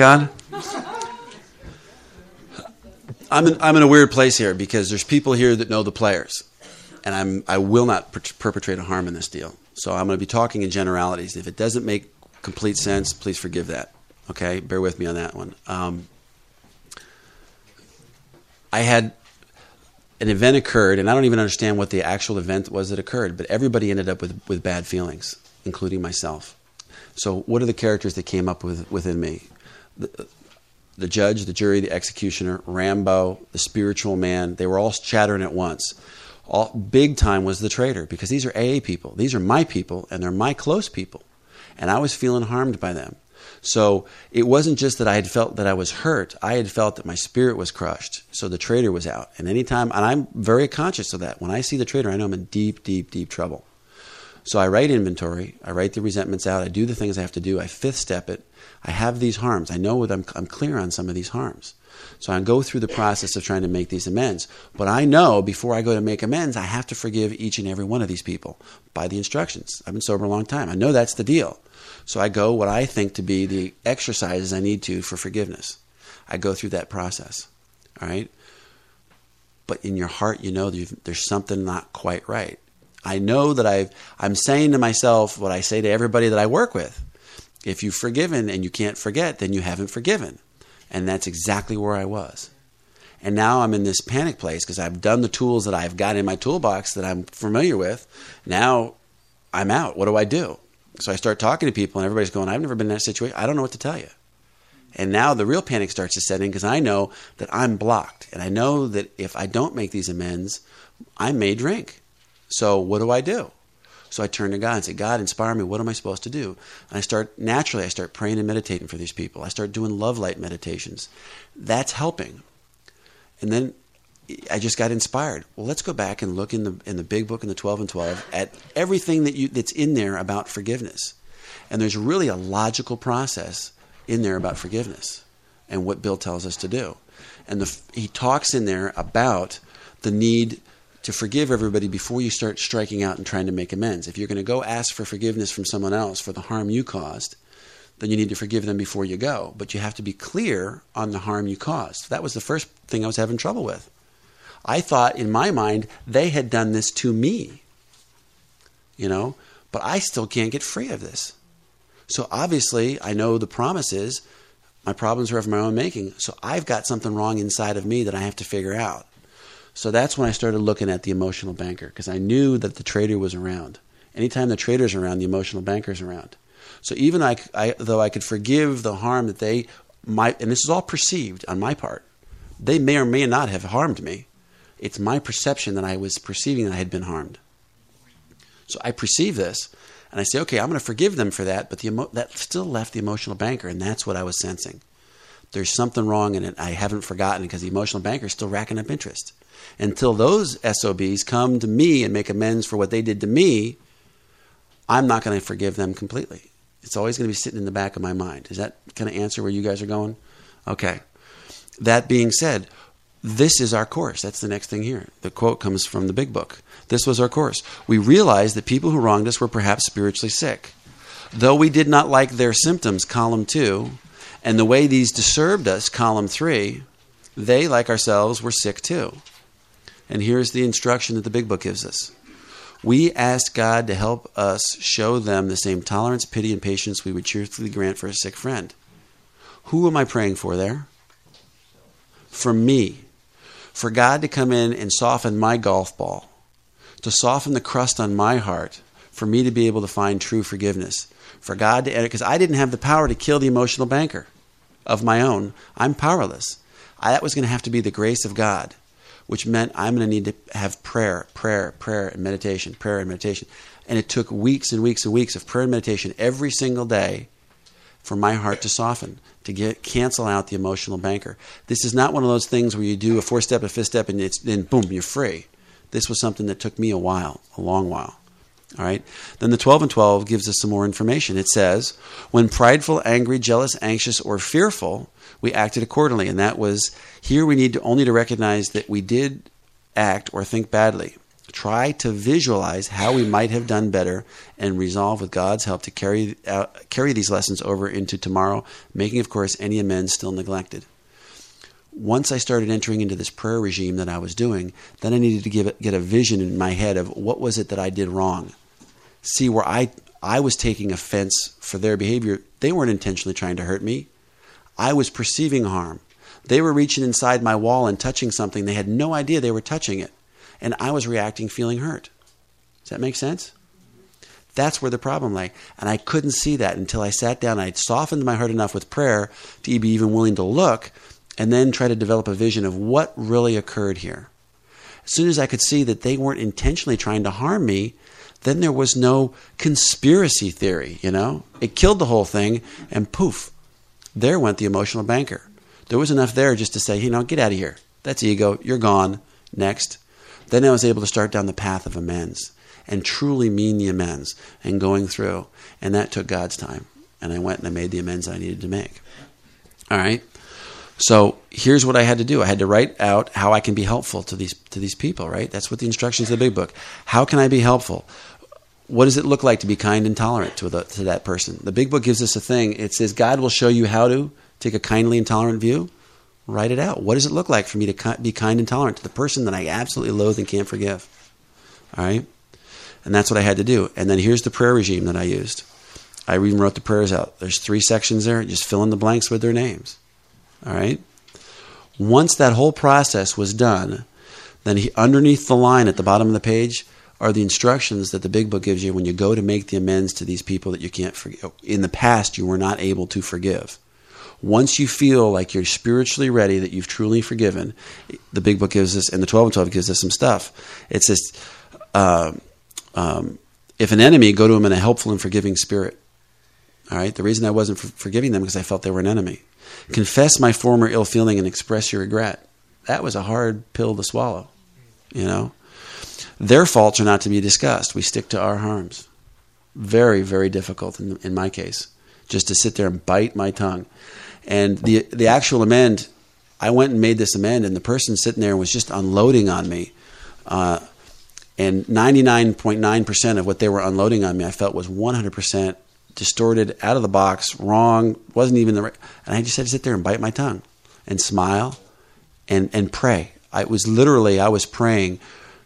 on? I'm in, I'm in a weird place here because there's people here that know the players, and I'm I will not per- perpetrate a harm in this deal. So I'm going to be talking in generalities. If it doesn't make complete sense, please forgive that. Okay, bear with me on that one. Um, I had an event occurred, and I don't even understand what the actual event was that occurred, but everybody ended up with, with bad feelings, including myself. So, what are the characters that came up with, within me? The, the judge, the jury, the executioner, Rambo, the spiritual man, they were all chattering at once. All, big time was the traitor because these are AA people. These are my people, and they're my close people. And I was feeling harmed by them. So it wasn't just that I had felt that I was hurt. I had felt that my spirit was crushed. So the traitor was out. And anytime, and I'm very conscious of that. When I see the traitor, I know I'm in deep, deep, deep trouble. So I write inventory. I write the resentments out. I do the things I have to do. I fifth step it. I have these harms. I know that I'm, I'm clear on some of these harms. So I go through the process of trying to make these amends. But I know before I go to make amends, I have to forgive each and every one of these people by the instructions. I've been sober a long time. I know that's the deal. So I go what I think to be the exercises I need to for forgiveness. I go through that process. All right? But in your heart, you know there's something not quite right. I know that I've, I'm saying to myself what I say to everybody that I work with. If you've forgiven and you can't forget, then you haven't forgiven. And that's exactly where I was. And now I'm in this panic place because I've done the tools that I've got in my toolbox that I'm familiar with. Now I'm out. What do I do? So I start talking to people, and everybody's going, I've never been in that situation. I don't know what to tell you. And now the real panic starts to set in because I know that I'm blocked. And I know that if I don't make these amends, I may drink. So what do I do? So I turn to God and say, God, inspire me. What am I supposed to do? And I start, naturally, I start praying and meditating for these people. I start doing love light meditations. That's helping. And then I just got inspired. Well, let's go back and look in the in the big book in the 12 and 12 at everything that you that's in there about forgiveness. And there's really a logical process in there about forgiveness and what Bill tells us to do. And the, he talks in there about the need to forgive everybody before you start striking out and trying to make amends. If you're going to go ask for forgiveness from someone else for the harm you caused, then you need to forgive them before you go. But you have to be clear on the harm you caused. That was the first thing I was having trouble with. I thought in my mind they had done this to me. You know, but I still can't get free of this. So obviously, I know the promise is my problems are of my own making. So I've got something wrong inside of me that I have to figure out. So that's when I started looking at the emotional banker because I knew that the traitor was around. Anytime the traitor's around, the emotional banker's around. So even I, I, though I could forgive the harm that they might, and this is all perceived on my part, they may or may not have harmed me. It's my perception that I was perceiving that I had been harmed. So I perceive this, and I say, okay, I'm going to forgive them for that, but the emo- that still left the emotional banker, and that's what I was sensing. There's something wrong in it. I haven't forgotten because the emotional banker is still racking up interest. Until those SOBs come to me and make amends for what they did to me, I'm not going to forgive them completely. It's always going to be sitting in the back of my mind. Is that kind of answer where you guys are going? Okay. That being said, this is our course. That's the next thing here. The quote comes from the big book. This was our course. We realized that people who wronged us were perhaps spiritually sick. Though we did not like their symptoms, column two, and the way these disturbed us, column three, they, like ourselves, were sick too. And here's the instruction that the big book gives us. We ask God to help us show them the same tolerance, pity, and patience we would cheerfully grant for a sick friend. Who am I praying for there? For me for God to come in and soften my golf ball, to soften the crust on my heart, for me to be able to find true forgiveness, for God to, edit, because I didn't have the power to kill the emotional banker of my own. I'm powerless. I, that was going to have to be the grace of God, which meant I'm going to need to have prayer, prayer, prayer, and meditation, prayer and meditation. And it took weeks and weeks and weeks of prayer and meditation every single day for my heart to soften, to get cancel out the emotional banker. This is not one of those things where you do a four step, a fifth step, and it's then boom, you're free. This was something that took me a while, a long while. All right. Then the 12 and 12 gives us some more information. It says, when prideful, angry, jealous, anxious, or fearful, we acted accordingly. And that was here we need to only to recognize that we did act or think badly. try to visualize how we might have done better and resolve with God's help to carry out, carry these lessons over into tomorrow, making, of course, any amends still neglected. Once I started entering into this prayer regime that I was doing, then I needed to give get a vision in my head of what was it that I did wrong. See where I I was taking offense for their behavior. They weren't intentionally trying to hurt me. I was perceiving harm. They were reaching inside my wall and touching something. They had no idea they were touching it and I was reacting feeling hurt. Does that make sense? That's where the problem lay. And I couldn't see that until I sat down. I'd softened my heart enough with prayer to be even willing to look and then try to develop a vision of what really occurred here. As soon as I could see that they weren't intentionally trying to harm me, then there was no conspiracy theory, you know? It killed the whole thing, and poof, there went the emotional banker. There was enough there just to say, you know, get out of here. That's ego. You're gone. Next. Then I was able to start down the path of amends and truly mean the amends and going through. And that took God's time. And I went and I made the amends I needed to make. All right. So here's what I had to do. I had to write out how I can be helpful to these to these people, right? That's what the instructions of the big book. How can I be helpful? What does it look like to be kind and tolerant to, the, to that person? The big book gives us a thing. It says God will show you how to take a kindly and tolerant view write it out. What does it look like for me to be kind and tolerant to the person that I absolutely loathe and can't forgive? All right? And that's what I had to do. And then here's the prayer regime that I used. I even wrote the prayers out. There's three sections there. Just fill in the blanks with their names. All right? Once that whole process was done, then he, underneath the line at the bottom of the page are the instructions that the big book gives you when you go to make the amends to these people that you can't forgive. In the past, you were not able to forgive once you feel like you're spiritually ready, that you've truly forgiven, the big book gives us, and the 12 and 12 gives us some stuff. It says, uh, um, if an enemy, go to him in a helpful and forgiving spirit. All right. The reason I wasn't for- forgiving them because I felt they were an enemy. Confess my former ill feeling and express your regret. That was a hard pill to swallow. You know, their faults are not to be discussed. We stick to our harms. Very, very difficult in, in my case, just to sit there and bite my tongue. And the the actual amend, I went and made this amend, and the person sitting there was just unloading on me. Uh, and 99.9% of what they were unloading on me, I felt was 100% distorted, out of the box, wrong, wasn't even the right. And I just had to sit there and bite my tongue and smile and, and pray. I was literally, I was praying.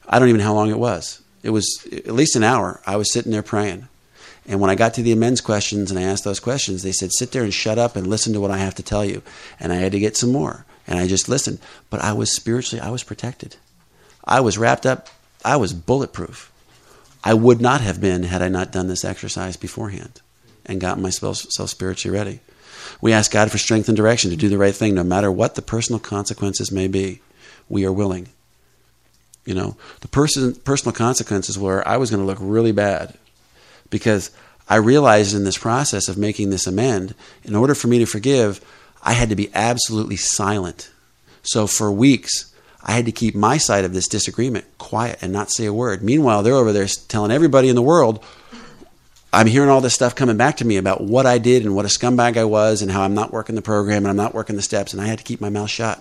I don't even know how long it was. It was at least an hour. I was sitting there praying. And when I got to the amends questions and I asked those questions, they said, sit there and shut up and listen to what I have to tell you. And I had to get some more. And I just listened. But I was spiritually, I was protected. I was wrapped up, I was bulletproof. I would not have been had I not done this exercise beforehand and gotten myself spiritually ready. We ask God for strength and direction to do the right thing, no matter what the personal consequences may be. We are willing. You know, the person, personal consequences were I was going to look really bad because I realized in this process of making this amend, in order for me to forgive, I had to be absolutely silent. So for weeks, I had to keep my side of this disagreement quiet and not say a word. Meanwhile, they're over there telling everybody in the world, I'm hearing all this stuff coming back to me about what I did and what a scumbag I was and how I'm not working the program and I'm not working the steps, and I had to keep my mouth shut.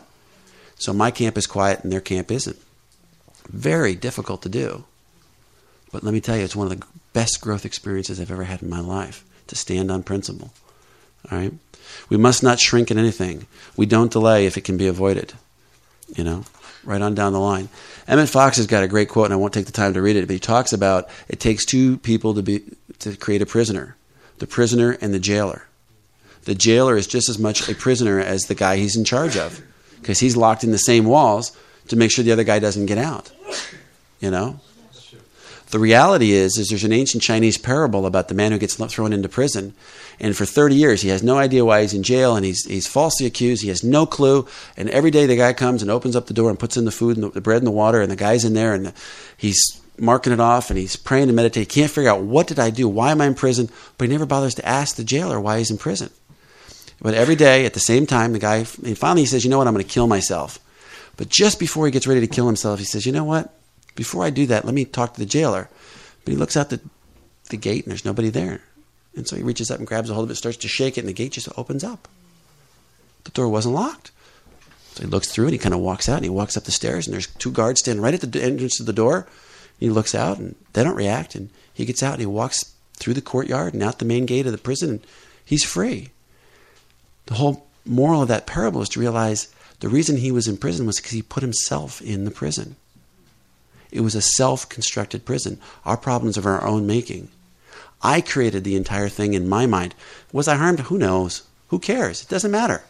So my camp is quiet and their camp isn't. Very difficult to do. But let me tell you, it's one of the best growth experiences I've ever had in my life to stand on principle. All right? We must not shrink in anything. We don't delay if it can be avoided. You know, right on down the line. Emmett Fox has got a great quote, and I won't take the time to read it, but he talks about it takes two people to be to create a prisoner, the prisoner and the jailer. The jailer is just as much a prisoner as the guy he's in charge of, because he's locked in the same walls to make sure the other guy doesn't get out. You know, the reality is, is there's an ancient Chinese parable about the man who gets thrown into prison, and for 30 years he has no idea why he's in jail, and he's he's falsely accused. He has no clue, and every day the guy comes and opens up the door and puts in the food and the, the bread and the water, and the guy's in there, and he's marking it off, and he's praying and meditating. He can't figure out what did I do? Why am I in prison? But he never bothers to ask the jailer why he's in prison. But every day at the same time, the guy finally he says, "You know what? I'm going to kill myself." But just before he gets ready to kill himself, he says, "You know what? Before I do that, let me talk to the jailer. But he looks out the, the gate and there's nobody there. And so he reaches up and grabs a hold of it, starts to shake it, and the gate just opens up. The door wasn't locked. So he looks through and he kind of walks out and he walks up the stairs and there's two guards standing right at the entrance to the door. He looks out and they don't react. And he gets out and he walks through the courtyard and out the main gate of the prison and he's free. The whole moral of that parable is to realize the reason he was in prison was because he put himself in the prison. It was a self constructed prison. Our problems of our own making. I created the entire thing in my mind. Was I harmed? Who knows? Who cares? It doesn't matter.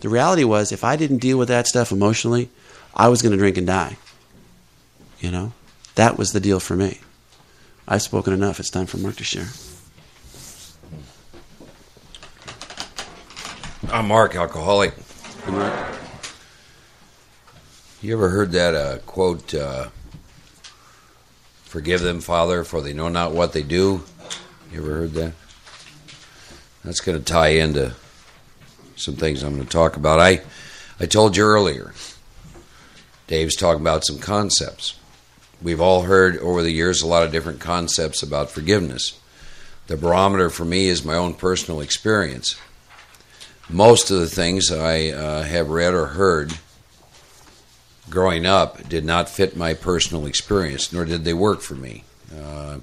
The reality was, if I didn't deal with that stuff emotionally, I was going to drink and die. You know? That was the deal for me. I've spoken enough. It's time for Mark to share. I'm Mark, alcoholic. You ever heard that uh, quote, uh, Forgive them, Father, for they know not what they do? You ever heard that? That's going to tie into some things I'm going to talk about. I, I told you earlier, Dave's talking about some concepts. We've all heard over the years a lot of different concepts about forgiveness. The barometer for me is my own personal experience. Most of the things I uh, have read or heard growing up did not fit my personal experience, nor did they work for me. Uh,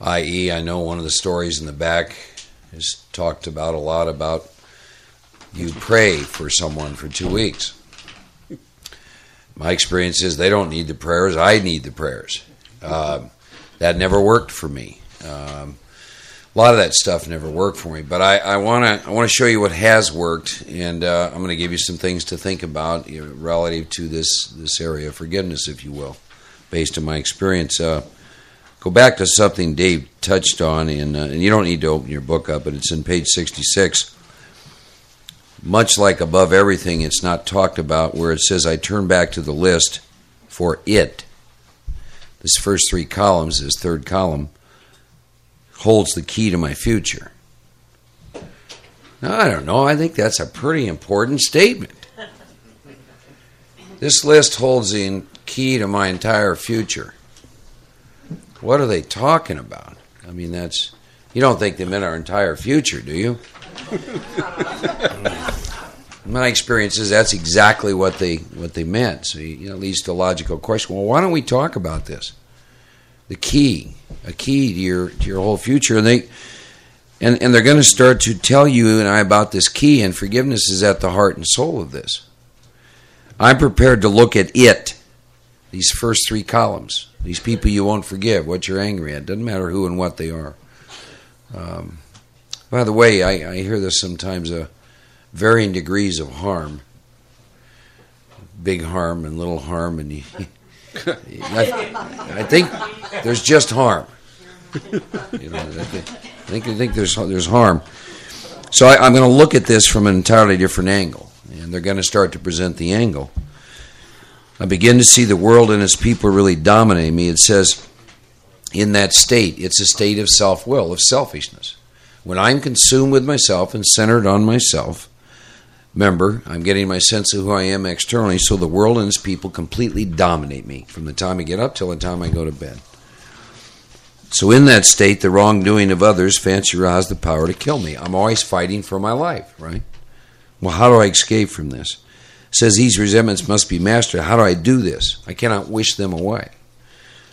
i.e., I know one of the stories in the back is talked about a lot about you pray for someone for two weeks. My experience is they don't need the prayers, I need the prayers. Uh, that never worked for me. Um, a lot of that stuff never worked for me, but I want to I want to show you what has worked, and uh, I'm going to give you some things to think about you know, relative to this this area of forgiveness, if you will, based on my experience. Uh, go back to something Dave touched on, in, uh, and you don't need to open your book up, but it's in page 66. Much like above everything, it's not talked about where it says, I turn back to the list for it. This first three columns, this third column, holds the key to my future. Now, I don't know. I think that's a pretty important statement. This list holds the key to my entire future. What are they talking about? I mean, that's. You don't think they meant our entire future, do you? My experience is that's exactly what they what they meant. So you know, leads to a logical question. Well, why don't we talk about this? The key, a key to your to your whole future, and they and and they're going to start to tell you and I about this key, and forgiveness is at the heart and soul of this. I'm prepared to look at it, these first three columns, these people you won't forgive, what you're angry at. Doesn't matter who and what they are. Um, by the way, I, I hear this sometimes. Uh, varying degrees of harm, big harm and little harm, and I, I, think there's just harm. You know, I think, I think there's there's harm. So I, I'm going to look at this from an entirely different angle, and they're going to start to present the angle. I begin to see the world and its people really dominate me. It says, in that state, it's a state of self will, of selfishness. When I'm consumed with myself and centered on myself, member. I'm getting my sense of who I am externally, so the world and its people completely dominate me from the time I get up till the time I go to bed. So, in that state, the wrongdoing of others fancy has the power to kill me. I'm always fighting for my life, right? Well, how do I escape from this? It says these resentments must be mastered. How do I do this? I cannot wish them away.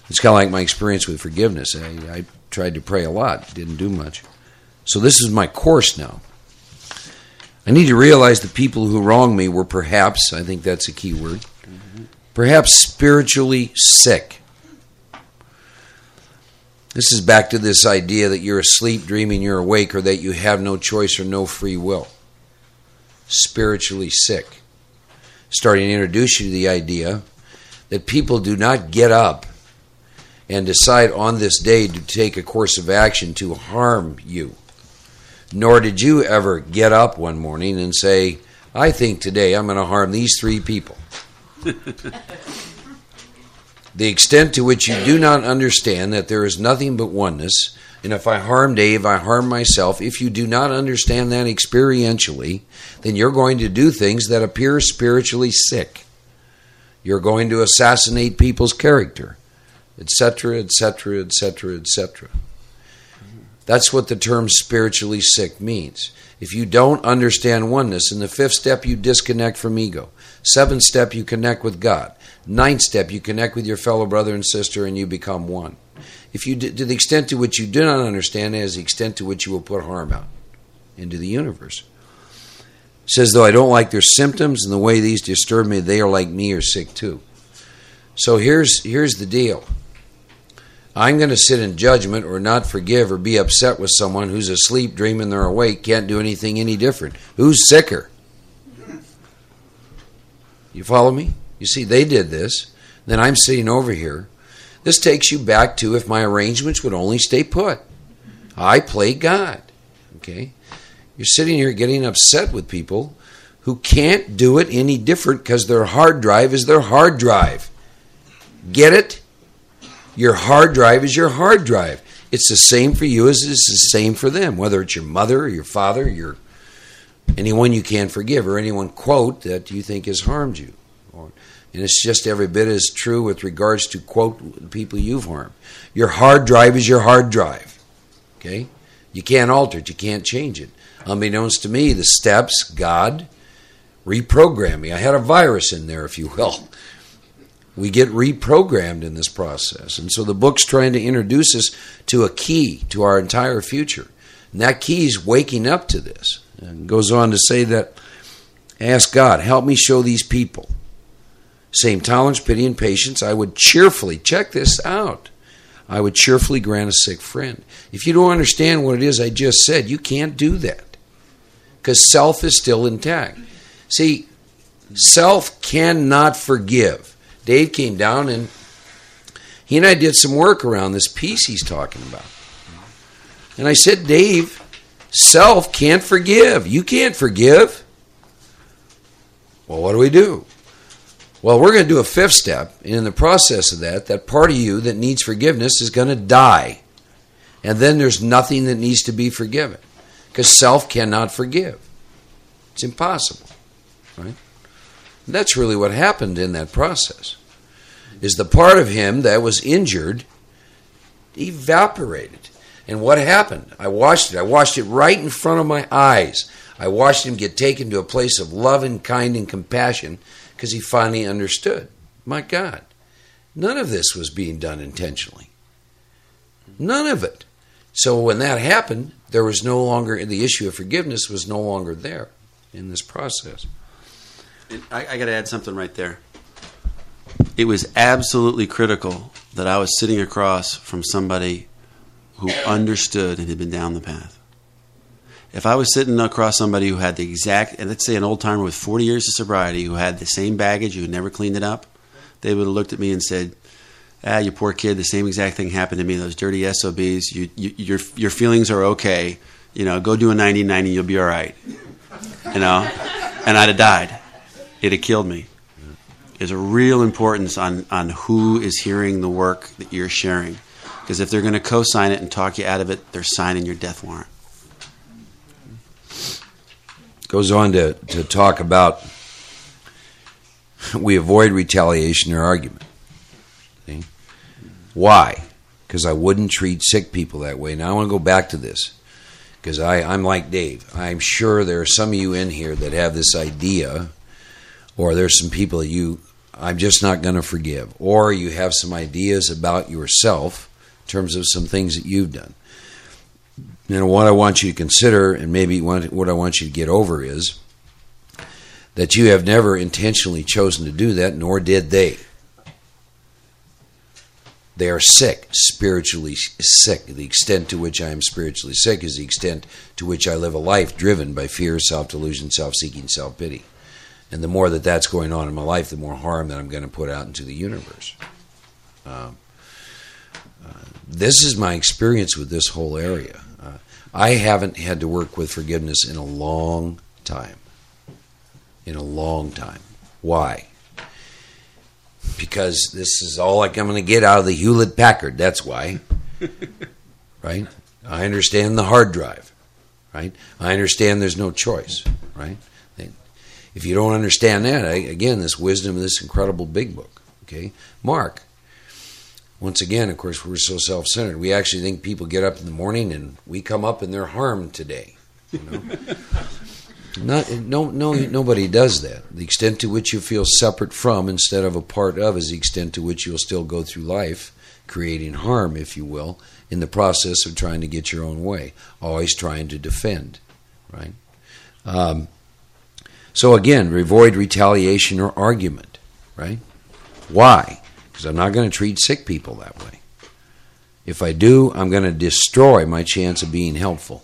It's kind of like my experience with forgiveness. I, I tried to pray a lot, didn't do much. So, this is my course now. I need to realize the people who wronged me were perhaps, I think that's a key word, mm-hmm. perhaps spiritually sick. This is back to this idea that you're asleep, dreaming you're awake, or that you have no choice or no free will. Spiritually sick. Starting to introduce you to the idea that people do not get up and decide on this day to take a course of action to harm you nor did you ever get up one morning and say, I think today I'm going to harm these three people. the extent to which you do not understand that there is nothing but oneness, and if I harm Dave, I harm myself. If you do not understand that experientially, then you're going to do things that appear spiritually sick. You're going to assassinate people's character, etc., etc., etc., etc. That's what the term spiritually sick means. If you don't understand oneness, in the fifth step, you disconnect from ego. Seventh step, you connect with God. Ninth step, you connect with your fellow brother and sister and you become one. If you, to the extent to which you do not understand, is the extent to which you will put harm out into the universe. It says, though I don't like their symptoms and the way these disturb me, they are like me or sick too. So here's here's the deal. I'm going to sit in judgment or not forgive or be upset with someone who's asleep, dreaming they're awake, can't do anything any different. Who's sicker? You follow me? You see, they did this. Then I'm sitting over here. This takes you back to if my arrangements would only stay put. I play God. Okay? You're sitting here getting upset with people who can't do it any different because their hard drive is their hard drive. Get it? Your hard drive is your hard drive. It's the same for you as it's the same for them, whether it's your mother or your father, your anyone you can't forgive, or anyone quote that you think has harmed you. And it's just every bit as true with regards to quote people you've harmed. Your hard drive is your hard drive. Okay? You can't alter it, you can't change it. Unbeknownst to me, the steps, God, reprogramming. I had a virus in there, if you will we get reprogrammed in this process. And so the book's trying to introduce us to a key to our entire future. And that key is waking up to this. And goes on to say that ask God, help me show these people. Same tolerance, pity, and patience. I would cheerfully check this out. I would cheerfully grant a sick friend. If you don't understand what it is I just said, you can't do that. Because self is still intact. See, self cannot forgive Dave came down and he and I did some work around this piece he's talking about. And I said, Dave, self can't forgive. You can't forgive. Well, what do we do? Well, we're going to do a fifth step. And in the process of that, that part of you that needs forgiveness is going to die. And then there's nothing that needs to be forgiven because self cannot forgive. It's impossible, right? That's really what happened in that process. Is the part of him that was injured evaporated. And what happened? I watched it. I watched it right in front of my eyes. I watched him get taken to a place of love and kind and compassion because he finally understood. My God, none of this was being done intentionally. None of it. So when that happened, there was no longer the issue of forgiveness was no longer there in this process. I, I got to add something right there. It was absolutely critical that I was sitting across from somebody who understood and had been down the path. If I was sitting across somebody who had the exact, and let's say an old timer with 40 years of sobriety who had the same baggage, who never cleaned it up, they would have looked at me and said, "Ah, you poor kid. The same exact thing happened to me. Those dirty SOBs. You, you, your your feelings are okay. You know, go do a 90-90, you'll be all right. You know." And I'd have died it had killed me. There's a real importance on, on who is hearing the work that you're sharing. Because if they're going to co sign it and talk you out of it, they're signing your death warrant. Goes on to, to talk about we avoid retaliation or argument. See? Why? Because I wouldn't treat sick people that way. Now I want to go back to this because I'm like Dave. I'm sure there are some of you in here that have this idea or there's some people you I'm just not going to forgive, or you have some ideas about yourself in terms of some things that you've done. And what I want you to consider, and maybe what I want you to get over, is that you have never intentionally chosen to do that, nor did they. They are sick, spiritually sick. The extent to which I am spiritually sick is the extent to which I live a life driven by fear, self delusion, self seeking, self pity. And the more that that's going on in my life, the more harm that I'm going to put out into the universe. Um, uh, this is my experience with this whole area. Uh, I haven't had to work with forgiveness in a long time. In a long time. Why? Because this is all I'm going to get out of the Hewlett Packard. That's why. right? I understand the hard drive. Right? I understand there's no choice. Right? If you don't understand that, I, again, this wisdom of this incredible big book. Okay, Mark, once again, of course, we're so self centered. We actually think people get up in the morning and we come up and they're harmed today. You know? Not, no, no, nobody does that. The extent to which you feel separate from instead of a part of is the extent to which you'll still go through life creating harm, if you will, in the process of trying to get your own way, always trying to defend, right? Um, so again, avoid retaliation or argument, right? Why? Because I'm not going to treat sick people that way. If I do, I'm going to destroy my chance of being helpful.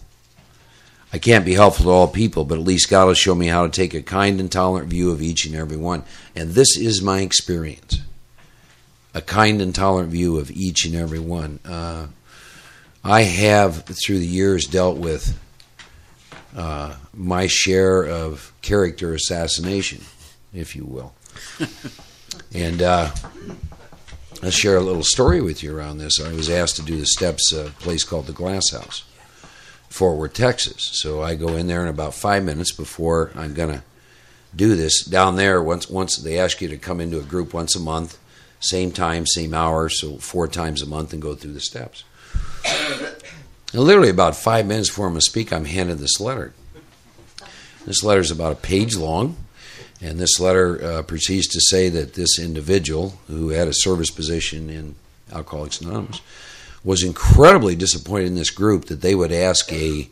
I can't be helpful to all people, but at least God will show me how to take a kind and tolerant view of each and every one. And this is my experience a kind and tolerant view of each and every one. Uh, I have, through the years, dealt with uh, my share of character assassination, if you will. and uh, I'll share a little story with you around this. I was asked to do the steps, a place called the Glass House, Fort Worth, Texas. So I go in there in about five minutes before I'm going to do this. Down there, once once they ask you to come into a group once a month, same time, same hour, so four times a month, and go through the steps. And literally about five minutes before I'm going to speak, I'm handed this letter. This letter is about a page long, and this letter uh, proceeds to say that this individual who had a service position in Alcoholics Anonymous was incredibly disappointed in this group that they would ask a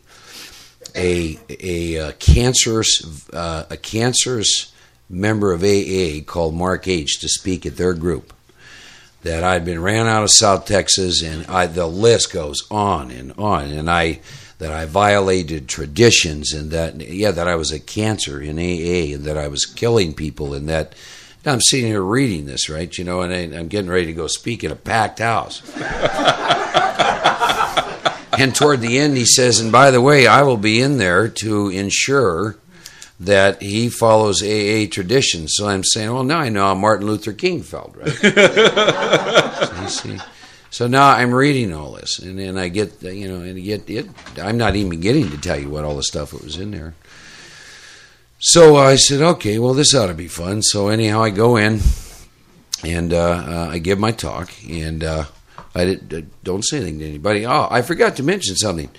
a a, a cancerous uh, a cancerous member of AA called Mark H to speak at their group that I'd been ran out of South Texas, and I, the list goes on and on, and I that I violated traditions, and that yeah, that I was a cancer in AA, and that I was killing people, and that I'm sitting here reading this, right? You know, and I, I'm getting ready to go speak in a packed house. and toward the end, he says, and by the way, I will be in there to ensure that he follows AA tradition. So I'm saying, well, now I know how Martin Luther King felt, right? so, you see. So now I'm reading all this, and then I get, you know, and get it. I'm not even getting to tell you what all the stuff that was in there. So I said, okay, well, this ought to be fun. So anyhow, I go in, and uh, uh, I give my talk, and uh, I did, don't say anything to anybody. Oh, I forgot to mention something.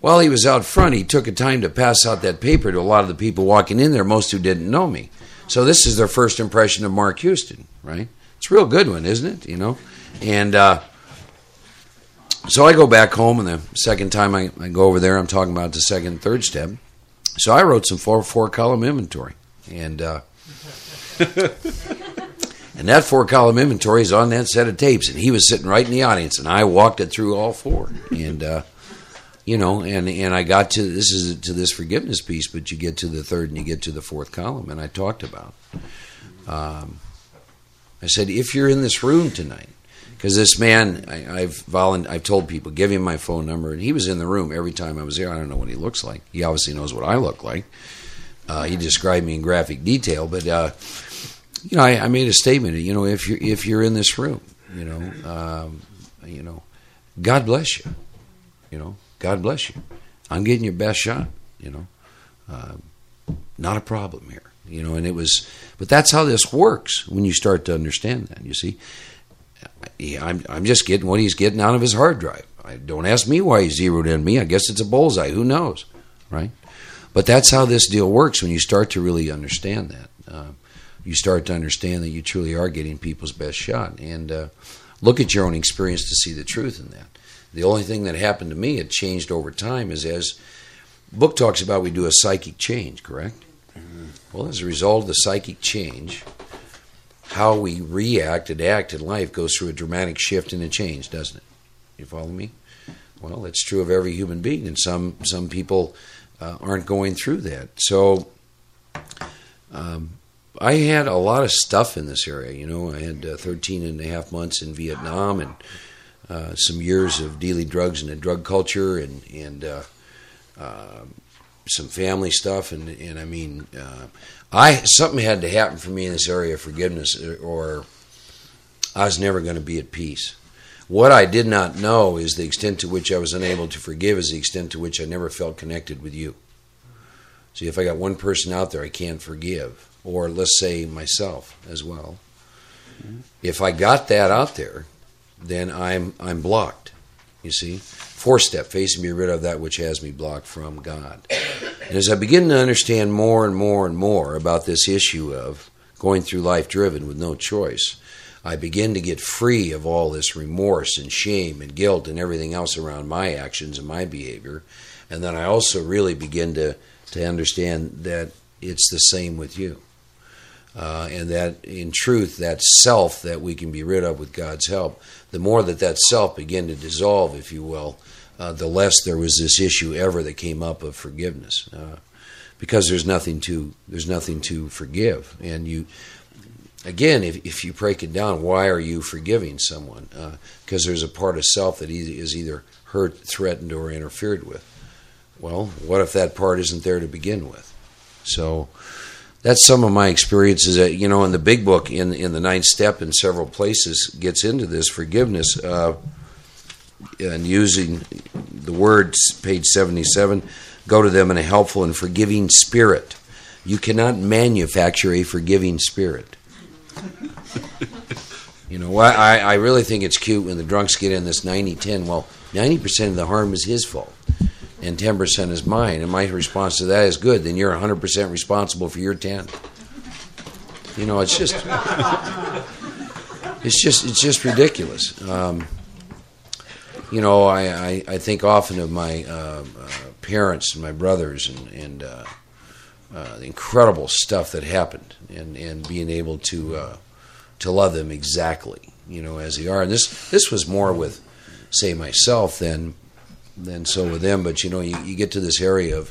While he was out front, he took a time to pass out that paper to a lot of the people walking in there, most who didn't know me. So this is their first impression of Mark Houston, right? It's a real good one, isn't it? You know, and uh, so I go back home, and the second time I, I, go over there, I'm talking about the second, third step. So I wrote some four four column inventory, and uh, and that four column inventory is on that set of tapes, and he was sitting right in the audience, and I walked it through all four, and. Uh, you know, and and I got to this is to this forgiveness piece, but you get to the third and you get to the fourth column, and I talked about. Um, I said, if you're in this room tonight, because this man, I, have volun- I've told people, give him my phone number, and he was in the room every time I was there. I don't know what he looks like. He obviously knows what I look like. Uh, he described me in graphic detail, but uh, you know, I, I, made a statement. You know, if you're if you're in this room, you know, um, you know, God bless you. You know, God bless you. I'm getting your best shot, you know. Uh, not a problem here, you know. And it was, but that's how this works when you start to understand that. You see, I'm I'm just getting what he's getting out of his hard drive. I, don't ask me why he zeroed in me. I guess it's a bullseye. Who knows, right? But that's how this deal works when you start to really understand that. Uh, you start to understand that you truly are getting people's best shot, and uh, look at your own experience to see the truth in that. The only thing that happened to me, it changed over time, is as book talks about we do a psychic change, correct? Mm-hmm. Well, as a result of the psychic change, how we react and act in life goes through a dramatic shift and a change, doesn't it? You follow me? Well, that's true of every human being, and some some people uh, aren't going through that. So, um, I had a lot of stuff in this area. You know, I had uh, 13 and a half months in Vietnam and uh, some years of dealing drugs and a drug culture and and uh, uh, some family stuff and and I mean uh, I something had to happen for me in this area of forgiveness or I was never going to be at peace. What I did not know is the extent to which I was unable to forgive is the extent to which I never felt connected with you. See, if I got one person out there I can't forgive, or let's say myself as well, if I got that out there, then I'm I'm blocked. You see, fourth step, facing me rid of that which has me blocked from God. And as I begin to understand more and more and more about this issue of going through life driven with no choice, I begin to get free of all this remorse and shame and guilt and everything else around my actions and my behavior. And then I also really begin to, to understand that it's the same with you. Uh, and that in truth, that self that we can be rid of with God's help, the more that that self began to dissolve, if you will, uh, the less there was this issue ever that came up of forgiveness, uh, because there's nothing to there's nothing to forgive, and you again, if, if you break it down, why are you forgiving someone? Because uh, there's a part of self that is either hurt, threatened, or interfered with. Well, what if that part isn't there to begin with? So that's some of my experiences. That, you know, in the big book, in in the ninth step, in several places, gets into this forgiveness. Uh, and using the words, page 77, go to them in a helpful and forgiving spirit. You cannot manufacture a forgiving spirit. you know, I, I really think it's cute when the drunks get in this 90 10. Well, 90% of the harm is his fault and 10% is mine. And my response to that is good. Then you're 100% responsible for your 10. You know, it's just, it's just, it's just ridiculous. Um, you know, I, I, I, think often of my uh, uh, parents and my brothers and, and uh, uh the incredible stuff that happened and, and being able to uh, to love them exactly, you know, as they are. And this this was more with, say, myself than than so with them. But you know, you, you get to this area of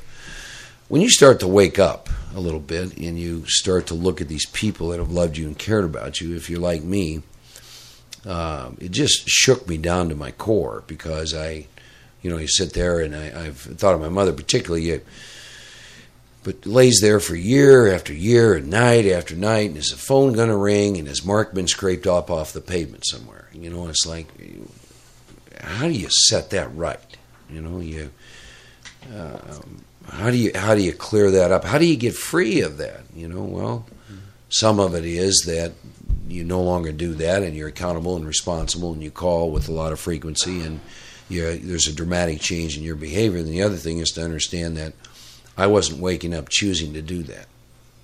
when you start to wake up a little bit and you start to look at these people that have loved you and cared about you. If you're like me, uh, it just shook me down to my core because I, you know, you sit there and I, have thought of my mother particularly. You, but lays there for year after year and night after night, and is the phone going to ring? And has Mark been scraped up off the pavement somewhere? You know, it's like, how do you set that right? You know, you uh, how do you how do you clear that up? How do you get free of that? You know, well, some of it is that you no longer do that, and you're accountable and responsible, and you call with a lot of frequency, and there's a dramatic change in your behavior. And the other thing is to understand that I wasn't waking up choosing to do that,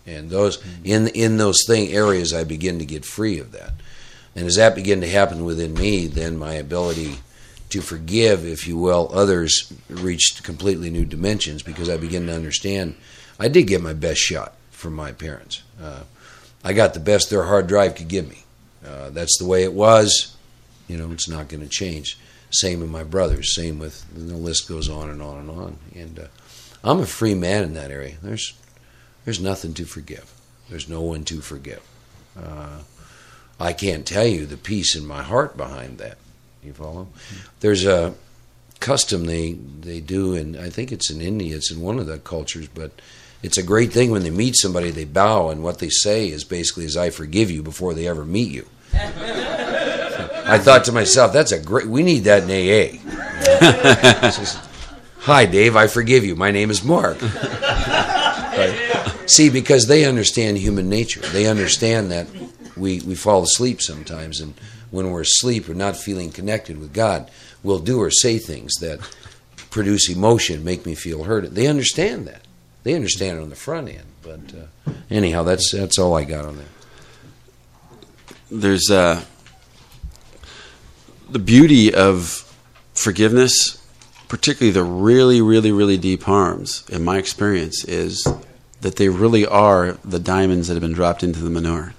and those in in those thing areas I begin to get free of that, and as that began to happen within me, then my ability to forgive, if you will, others reached completely new dimensions because I begin to understand I did get my best shot from my parents. Uh, I got the best their hard drive could give me. Uh, that's the way it was. You know, it's not going to change. Same with my brothers. Same with the list goes on and on and on. And uh, I'm a free man in that area. There's there's nothing to forgive. There's no one to forgive. Uh, I can't tell you the peace in my heart behind that. You follow? There's a custom they they do, and I think it's in India. It's in one of the cultures, but it's a great thing when they meet somebody. They bow, and what they say is basically, "As I forgive you," before they ever meet you. I thought to myself, "That's a great. We need that in AA." Hi, Dave. I forgive you. My name is Mark. right? See, because they understand human nature. They understand that we, we fall asleep sometimes, and when we're asleep or not feeling connected with God, we'll do or say things that produce emotion, make me feel hurt. They understand that. They understand it on the front end. But uh, anyhow, that's that's all I got on that. There's uh, the beauty of forgiveness, particularly the really, really, really deep harms. In my experience, is that they really are the diamonds that have been dropped into the manure.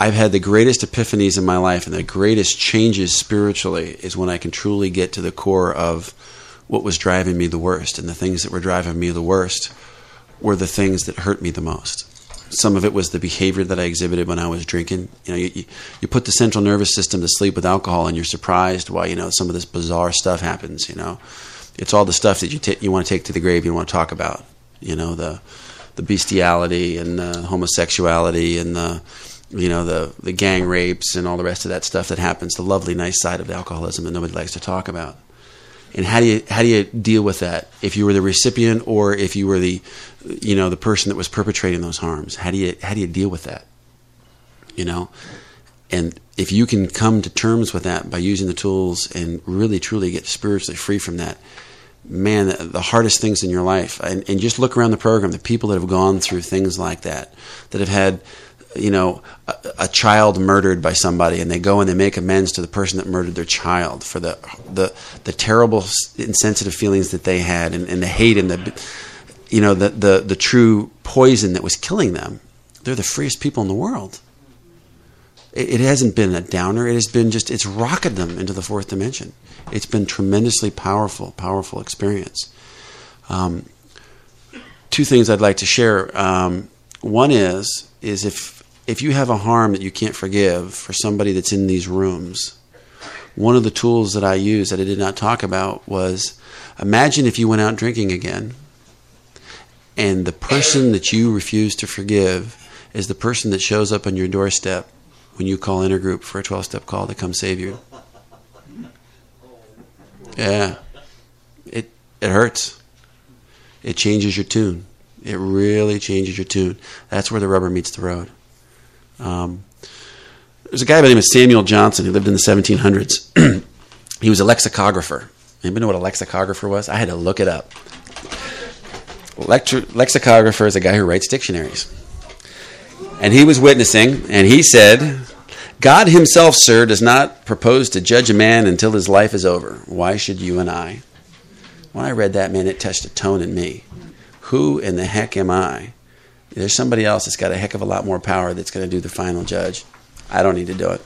I've had the greatest epiphanies in my life and the greatest changes spiritually is when I can truly get to the core of what was driving me the worst. And the things that were driving me the worst were the things that hurt me the most. Some of it was the behavior that I exhibited when I was drinking. You know, you, you put the central nervous system to sleep with alcohol, and you're surprised why you know some of this bizarre stuff happens. You know, it's all the stuff that you t- you want to take to the grave. You want to talk about. You know, the the bestiality and the homosexuality and the you know the the gang rapes and all the rest of that stuff that happens the lovely nice side of alcoholism that nobody likes to talk about. And how do you how do you deal with that? If you were the recipient or if you were the you know the person that was perpetrating those harms how do you how do you deal with that? You know? And if you can come to terms with that by using the tools and really truly get spiritually free from that, man, the hardest things in your life, and, and just look around the program, the people that have gone through things like that, that have had you know, a, a, child murdered by somebody, and they go and they make amends to the person that murdered their child for the the, the terrible, insensitive feelings that they had, and, and the hate and the, you know, the, the the true poison that was killing them. They're the freest people in the world. It, it hasn't been a downer. It has been just it's rocketed them into the fourth dimension. It's been tremendously powerful, powerful experience. Um, two things I'd like to share. Um, one is is if if you have a harm that you can't forgive for somebody that's in these rooms, one of the tools that I used that I did not talk about was imagine if you went out drinking again and the person that you refuse to forgive is the person that shows up on your doorstep when you call intergroup for a 12 step call to come save you. Yeah. It it hurts. It changes your tune. It really changes your tune. That's where the rubber meets the road. Um, there's a guy by the name of Samuel Johnson who lived in the 1700s. he was a lexicographer. Anybody know what a lexicographer was? I had to look it up. Lexicographer is a guy who writes dictionaries. And he was witnessing, and he said, God himself, sir, does not propose to judge a man until his life is over. Why should you and I? When I read that, man, it touched a tone in me. Who in the heck am I there's somebody else that's got a heck of a lot more power that's going to do the final judge. I don't need to do it.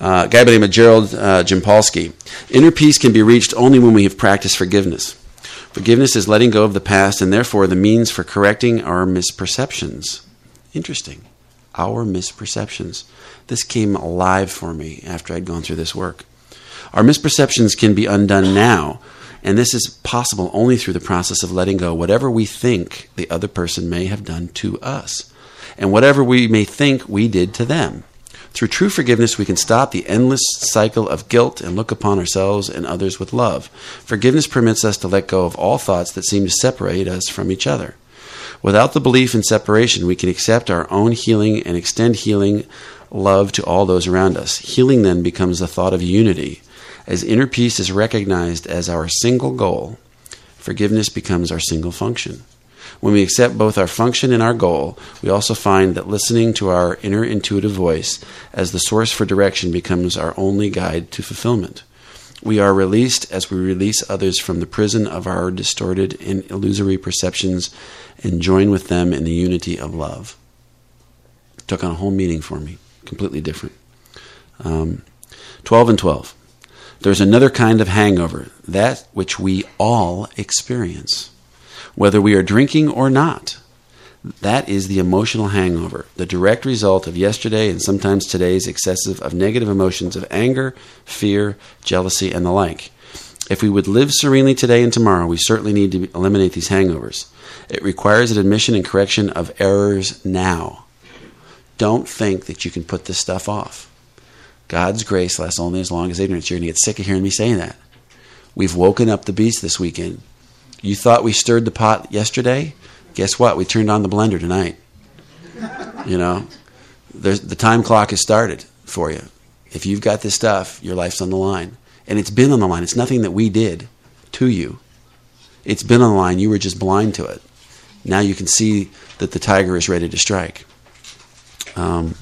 Uh, a guy by the name of Gerald uh, Jampolsky. Inner peace can be reached only when we have practiced forgiveness. Forgiveness is letting go of the past and therefore the means for correcting our misperceptions. Interesting. Our misperceptions. This came alive for me after I'd gone through this work. Our misperceptions can be undone now and this is possible only through the process of letting go whatever we think the other person may have done to us, and whatever we may think we did to them. Through true forgiveness, we can stop the endless cycle of guilt and look upon ourselves and others with love. Forgiveness permits us to let go of all thoughts that seem to separate us from each other. Without the belief in separation, we can accept our own healing and extend healing love to all those around us. Healing then becomes the thought of unity as inner peace is recognized as our single goal, forgiveness becomes our single function. When we accept both our function and our goal, we also find that listening to our inner intuitive voice as the source for direction becomes our only guide to fulfillment. We are released as we release others from the prison of our distorted and illusory perceptions and join with them in the unity of love. Took on a whole meaning for me, completely different. Um, 12 and 12. There's another kind of hangover, that which we all experience, whether we are drinking or not. That is the emotional hangover, the direct result of yesterday and sometimes today's excessive of negative emotions of anger, fear, jealousy, and the like. If we would live serenely today and tomorrow, we certainly need to eliminate these hangovers. It requires an admission and correction of errors now. Don't think that you can put this stuff off. God's grace lasts only as long as ignorance. You're going to get sick of hearing me saying that. We've woken up the beast this weekend. You thought we stirred the pot yesterday? Guess what? We turned on the blender tonight. You know, There's, the time clock has started for you. If you've got this stuff, your life's on the line. And it's been on the line. It's nothing that we did to you. It's been on the line. You were just blind to it. Now you can see that the tiger is ready to strike. Um,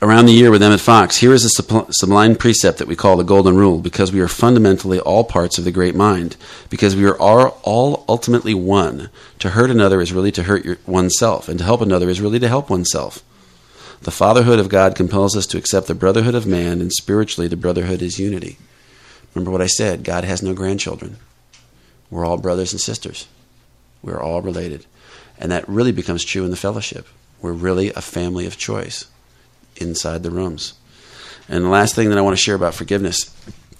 around the year with Emmett Fox, here is a sublime precept that we call the Golden Rule, because we are fundamentally all parts of the great mind, because we are all, ultimately one. To hurt another is really to hurt oneself, and to help another is really to help oneself. The fatherhood of God compels us to accept the brotherhood of man, and spiritually, the brotherhood is unity. Remember what I said God has no grandchildren. We're all brothers and sisters, we're all related. And that really becomes true in the fellowship. We're really a family of choice inside the rooms. And the last thing that I want to share about forgiveness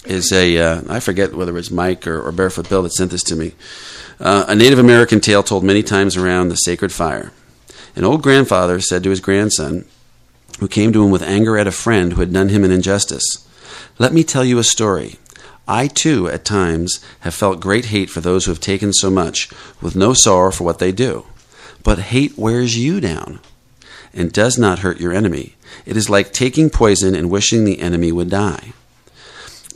is a uh, I forget whether it's Mike or, or, Barefoot Bill that sent this to me. Uh, a Native American tale told many times around the sacred fire. An old grandfather said to his grandson, who came to him with anger at a friend who had done him an injustice, Let me tell you a story. I too, at times, have felt great hate for those who have taken so much, with no sorrow for what they do. But hate wears you down. And does not hurt your enemy. It is like taking poison and wishing the enemy would die.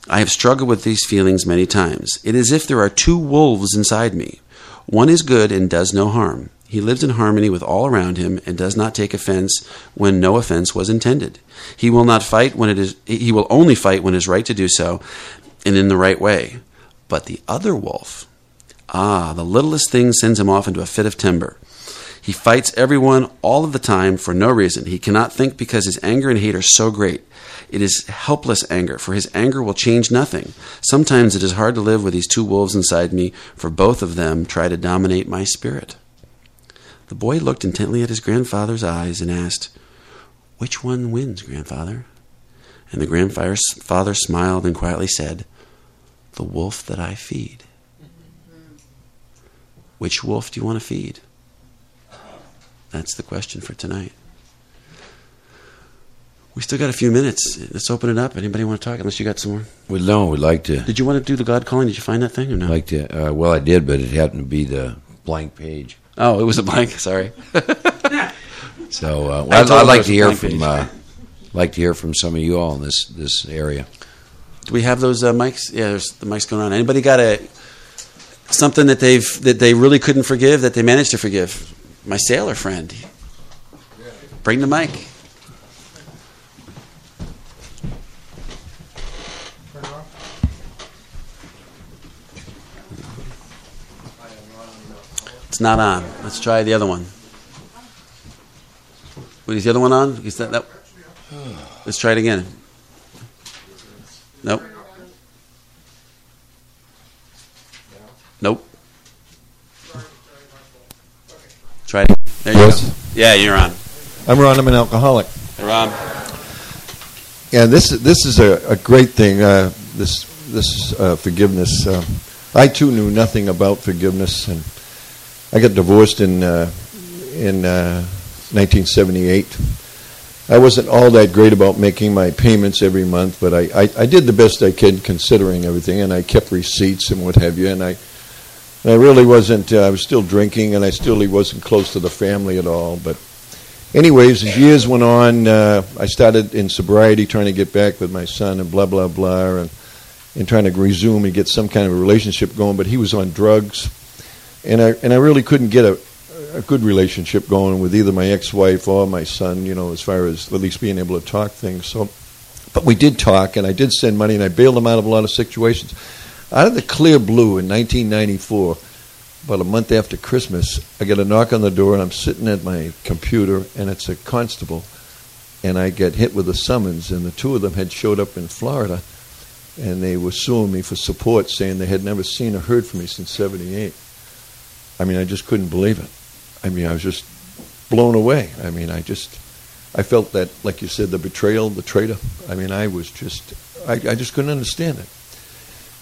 I have struggled with these feelings many times. It is as if there are two wolves inside me. One is good and does no harm. He lives in harmony with all around him and does not take offense when no offense was intended. He will not fight when it is he will only fight when it is right to do so and in the right way. But the other wolf, ah, the littlest thing sends him off into a fit of temper. He fights everyone all of the time for no reason. He cannot think because his anger and hate are so great. It is helpless anger, for his anger will change nothing. Sometimes it is hard to live with these two wolves inside me, for both of them try to dominate my spirit. The boy looked intently at his grandfather's eyes and asked, Which one wins, grandfather? And the grandfather smiled and quietly said, The wolf that I feed. Which wolf do you want to feed? That's the question for tonight. We still got a few minutes. Let's open it up. Anybody want to talk? Unless you got some more. Well, no, we'd like to. Did you want to do the God calling? Did you find that thing or no? Like to. Uh, well, I did, but it happened to be the blank page. Oh, it was a blank. Sorry. so, uh, well, I'd, I'd like to hear from. Uh, like to hear from some of you all in this this area. Do we have those uh, mics? Yeah, there's the mics going on. Anybody got a something that they've that they really couldn't forgive that they managed to forgive? My sailor friend. Bring the mic. It's not on. Let's try the other one. Wait, is the other one on? Is that, that Let's try it again. Nope. Nope. Try it. There you Yes. go. Yeah, you're on. I'm Ron. I'm an alcoholic. You're on. And this this is a, a great thing. Uh, this this uh, forgiveness. Uh, I too knew nothing about forgiveness, and I got divorced in uh, in 1978. I wasn't all that great about making my payments every month, but I, I, I did the best I could considering everything, and I kept receipts and what have you. And I and I really wasn't. Uh, I was still drinking, and I still wasn't close to the family at all. But anyways, as years went on, uh, I started in sobriety, trying to get back with my son, and blah blah blah, and and trying to resume and get some kind of a relationship going. But he was on drugs, and I and I really couldn't get a a good relationship going with either my ex-wife or my son. You know, as far as at least being able to talk things. So, but we did talk, and I did send money, and I bailed him out of a lot of situations. Out of the clear blue in 1994, about a month after Christmas, I get a knock on the door, and I'm sitting at my computer, and it's a constable, and I get hit with a summons, and the two of them had showed up in Florida, and they were suing me for support, saying they had never seen or heard from me since '78. I mean, I just couldn't believe it. I mean, I was just blown away. I mean, I just, I felt that, like you said, the betrayal, the traitor. I mean, I was just, I, I just couldn't understand it.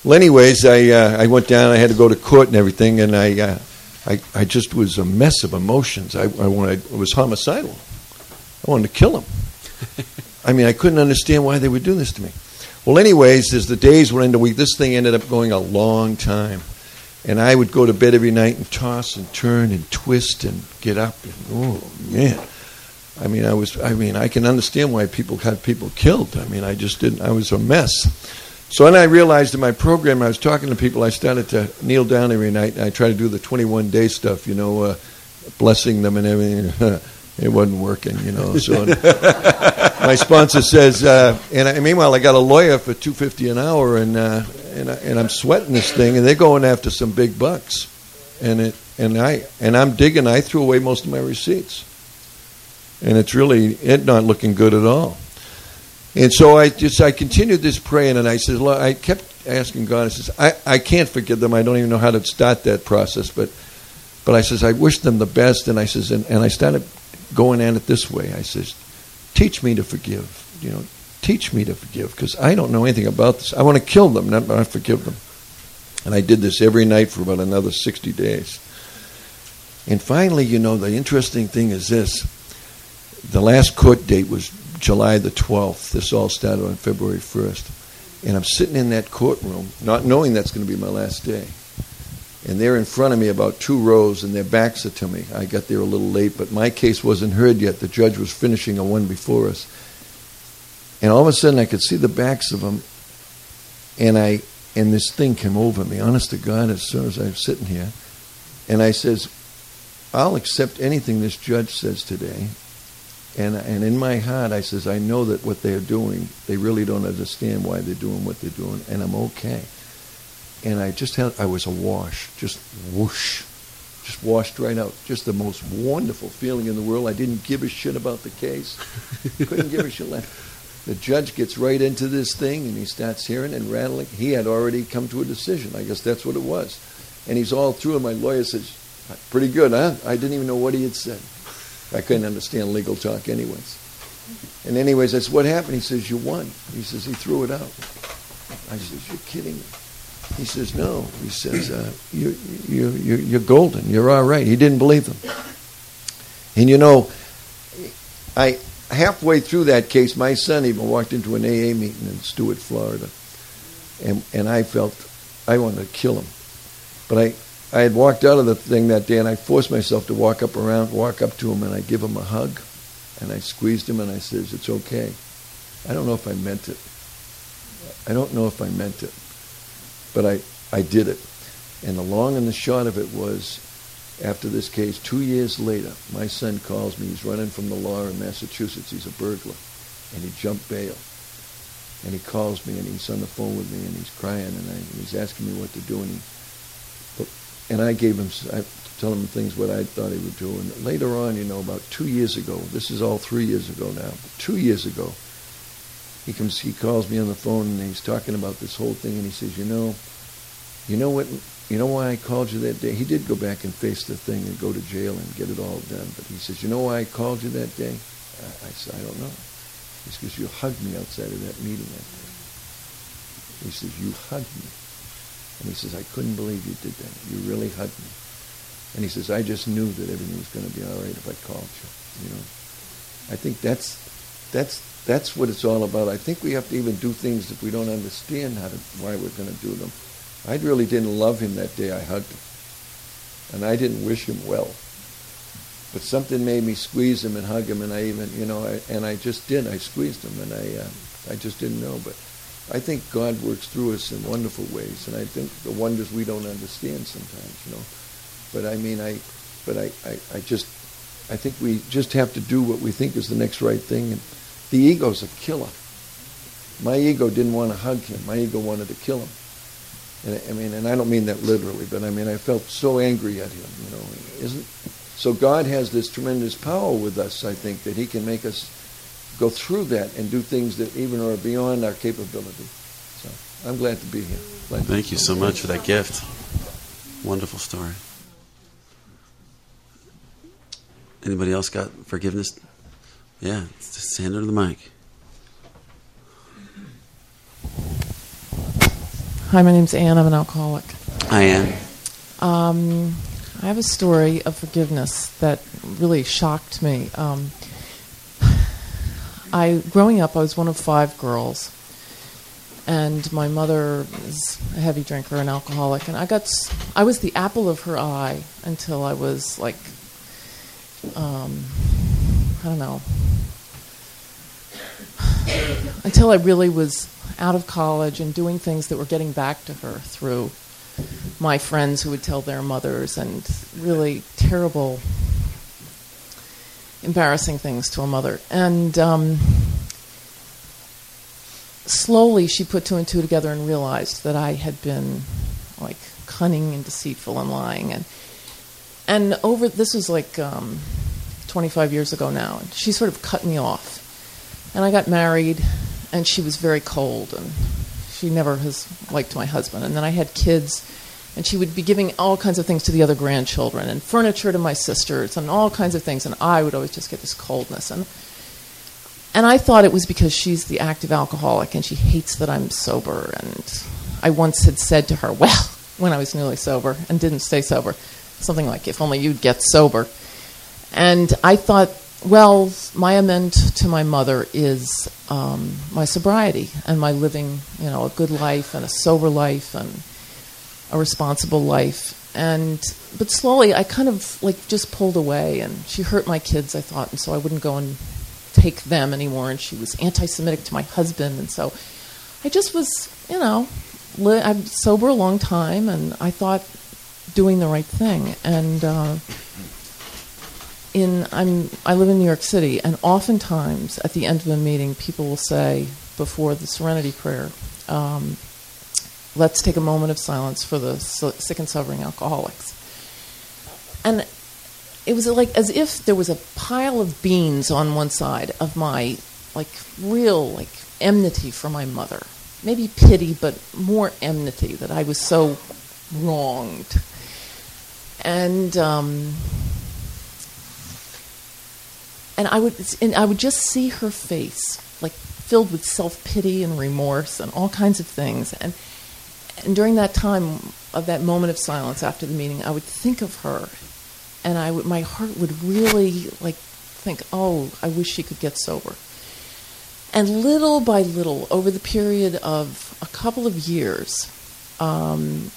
Well, anyways, I uh, I went down. I had to go to court and everything, and I uh, I I just was a mess of emotions. I I, wanted, I was homicidal. I wanted to kill him. I mean, I couldn't understand why they would do this to me. Well, anyways, as the days went into week, this thing ended up going a long time. And I would go to bed every night and toss and turn and twist and get up. And, oh, man. I mean, I was. I mean, I can understand why people had people killed. I mean, I just didn't. I was a mess. So then I realized in my program, I was talking to people. I started to kneel down every night and I tried to do the 21 day stuff. You know, uh, blessing them and everything. it wasn't working. You know. So my sponsor says, uh, and I, meanwhile, I got a lawyer for 250 an hour, and uh, and, I, and I'm sweating this thing, and they're going after some big bucks, and it and I and I'm digging. I threw away most of my receipts, and it's really it not looking good at all. And so I just I continued this praying, and I said, Lord, I kept asking God. I says, I, I can't forgive them. I don't even know how to start that process, but but I says I wish them the best, and I says and, and I started going at it this way. I says, teach me to forgive. You know, teach me to forgive because I don't know anything about this. I want to kill them, not, not forgive them. And I did this every night for about another 60 days. And finally, you know, the interesting thing is this the last court date was July the 12th. This all started on February 1st. And I'm sitting in that courtroom, not knowing that's going to be my last day. and they're in front of me about two rows, and their backs are to me. I got there a little late, but my case wasn't heard yet. The judge was finishing a one before us, and all of a sudden I could see the backs of them, and I and this thing came over me. Honest to God, as soon as I was sitting here, and I says, "I'll accept anything this judge says today." And, and in my heart, I says, I know that what they're doing, they really don't understand why they're doing what they're doing, and I'm okay and I just had I was awash, just whoosh, just washed right out. Just the most wonderful feeling in the world. I didn't give a shit about the case. Couldn't give a shit left. The judge gets right into this thing and he starts hearing and rattling. He had already come to a decision. I guess that's what it was. And he's all through and my lawyer says, Pretty good, huh? I didn't even know what he had said. I couldn't understand legal talk anyways. And anyways, said, What happened? He says, You won. He says, He threw it out. I says, You're kidding me. He says, no. He says, uh, you, you, you, you're golden. You're all right. He didn't believe them. And you know, I halfway through that case, my son even walked into an AA meeting in Stuart, Florida, and and I felt I wanted to kill him, but I I had walked out of the thing that day, and I forced myself to walk up around, walk up to him, and I give him a hug, and I squeezed him, and I says, "It's okay." I don't know if I meant it. I don't know if I meant it. But I, I did it. And the long and the short of it was, after this case, two years later, my son calls me. He's running from the law in Massachusetts. He's a burglar. And he jumped bail. And he calls me and he's on the phone with me and he's crying and, I, he's asking me what to do. And, he, and I gave him, I tell him things what I thought he would do. And later on, you know, about two years ago, this is all three years ago now, two years ago, he comes, he calls me on the phone and he's talking about this whole thing and he says, you know, you know what, you know why I called you that day? He did go back and face the thing and go to jail and get it all done. But he says, you know why I called you that day? I, I said, I don't know. He says, you hugged me outside of that meeting that day. He says, you hugged me. And he says, I couldn't believe you did that. You really hugged me. And he says, I just knew that everything was going to be all right if I called you. You know, I think that's that's that's what it's all about. I think we have to even do things if we don't understand how to, why we're going to do them. I really didn't love him that day I hugged him. And I didn't wish him well. But something made me squeeze him and hug him, and I even, you know, I, and I just did. I squeezed him, and I, uh, I just didn't know. But I think God works through us in wonderful ways, and I think the wonders we don't understand sometimes, you know. But I mean, I, but I, I, I just, I think we just have to do what we think is the next right thing, and the ego's a killer. My ego didn't want to hug him. My ego wanted to kill him. And I mean, and I don't mean that literally, but I mean, I felt so angry at him. You know, isn't so? God has this tremendous power with us. I think that He can make us go through that and do things that even are beyond our capability. So I'm glad to be here. Glad Thank you so much for that gift. Wonderful story. Anybody else got forgiveness? Yeah, just hand her the mic. Hi, my name's Anne. I'm an alcoholic. Hi, Ann. Um, I have a story of forgiveness that really shocked me. Um, I, growing up, I was one of five girls, and my mother is a heavy drinker and alcoholic, and I got, I was the apple of her eye until I was like, um, I don't know, until I really was out of college and doing things that were getting back to her through my friends who would tell their mothers and really terrible, embarrassing things to a mother. And um, slowly she put two and two together and realized that I had been like cunning and deceitful and lying. And, and over, this was like um, 25 years ago now, and she sort of cut me off. And I got married and she was very cold and she never has liked my husband. And then I had kids, and she would be giving all kinds of things to the other grandchildren and furniture to my sisters and all kinds of things, and I would always just get this coldness. And and I thought it was because she's the active alcoholic and she hates that I'm sober. And I once had said to her, well, when I was newly sober and didn't stay sober, something like, if only you'd get sober. And I thought well, my amend to my mother is um, my sobriety and my living, you know, a good life and a sober life and a responsible life. and but slowly I kind of like just pulled away, and she hurt my kids, I thought, and so I wouldn't go and take them anymore. And she was anti-Semitic to my husband, and so I just was, you know, li- I'm sober a long time, and I thought doing the right thing, and. Uh, in I'm I live in New York City, and oftentimes at the end of a meeting, people will say before the Serenity Prayer, um, "Let's take a moment of silence for the sick and suffering alcoholics." And it was like as if there was a pile of beans on one side of my like real like enmity for my mother, maybe pity, but more enmity that I was so wronged, and. Um, and I would and I would just see her face like filled with self pity and remorse and all kinds of things and and during that time of that moment of silence after the meeting I would think of her and I my heart would really like think oh I wish she could get sober and little by little over the period of a couple of years um,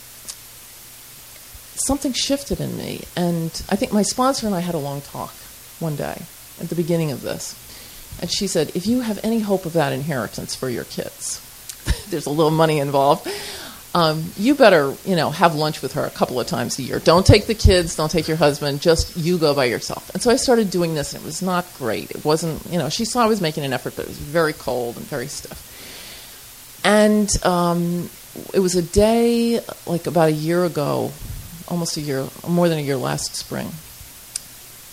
something shifted in me and I think my sponsor and I had a long talk one day at the beginning of this. And she said, if you have any hope of that inheritance for your kids, there's a little money involved. Um, you better, you know, have lunch with her a couple of times a year. Don't take the kids, don't take your husband, just you go by yourself. And so I started doing this, and it was not great. It wasn't, you know, she saw I was making an effort, but it was very cold and very stiff. And um, it was a day, like about a year ago, almost a year, more than a year last spring,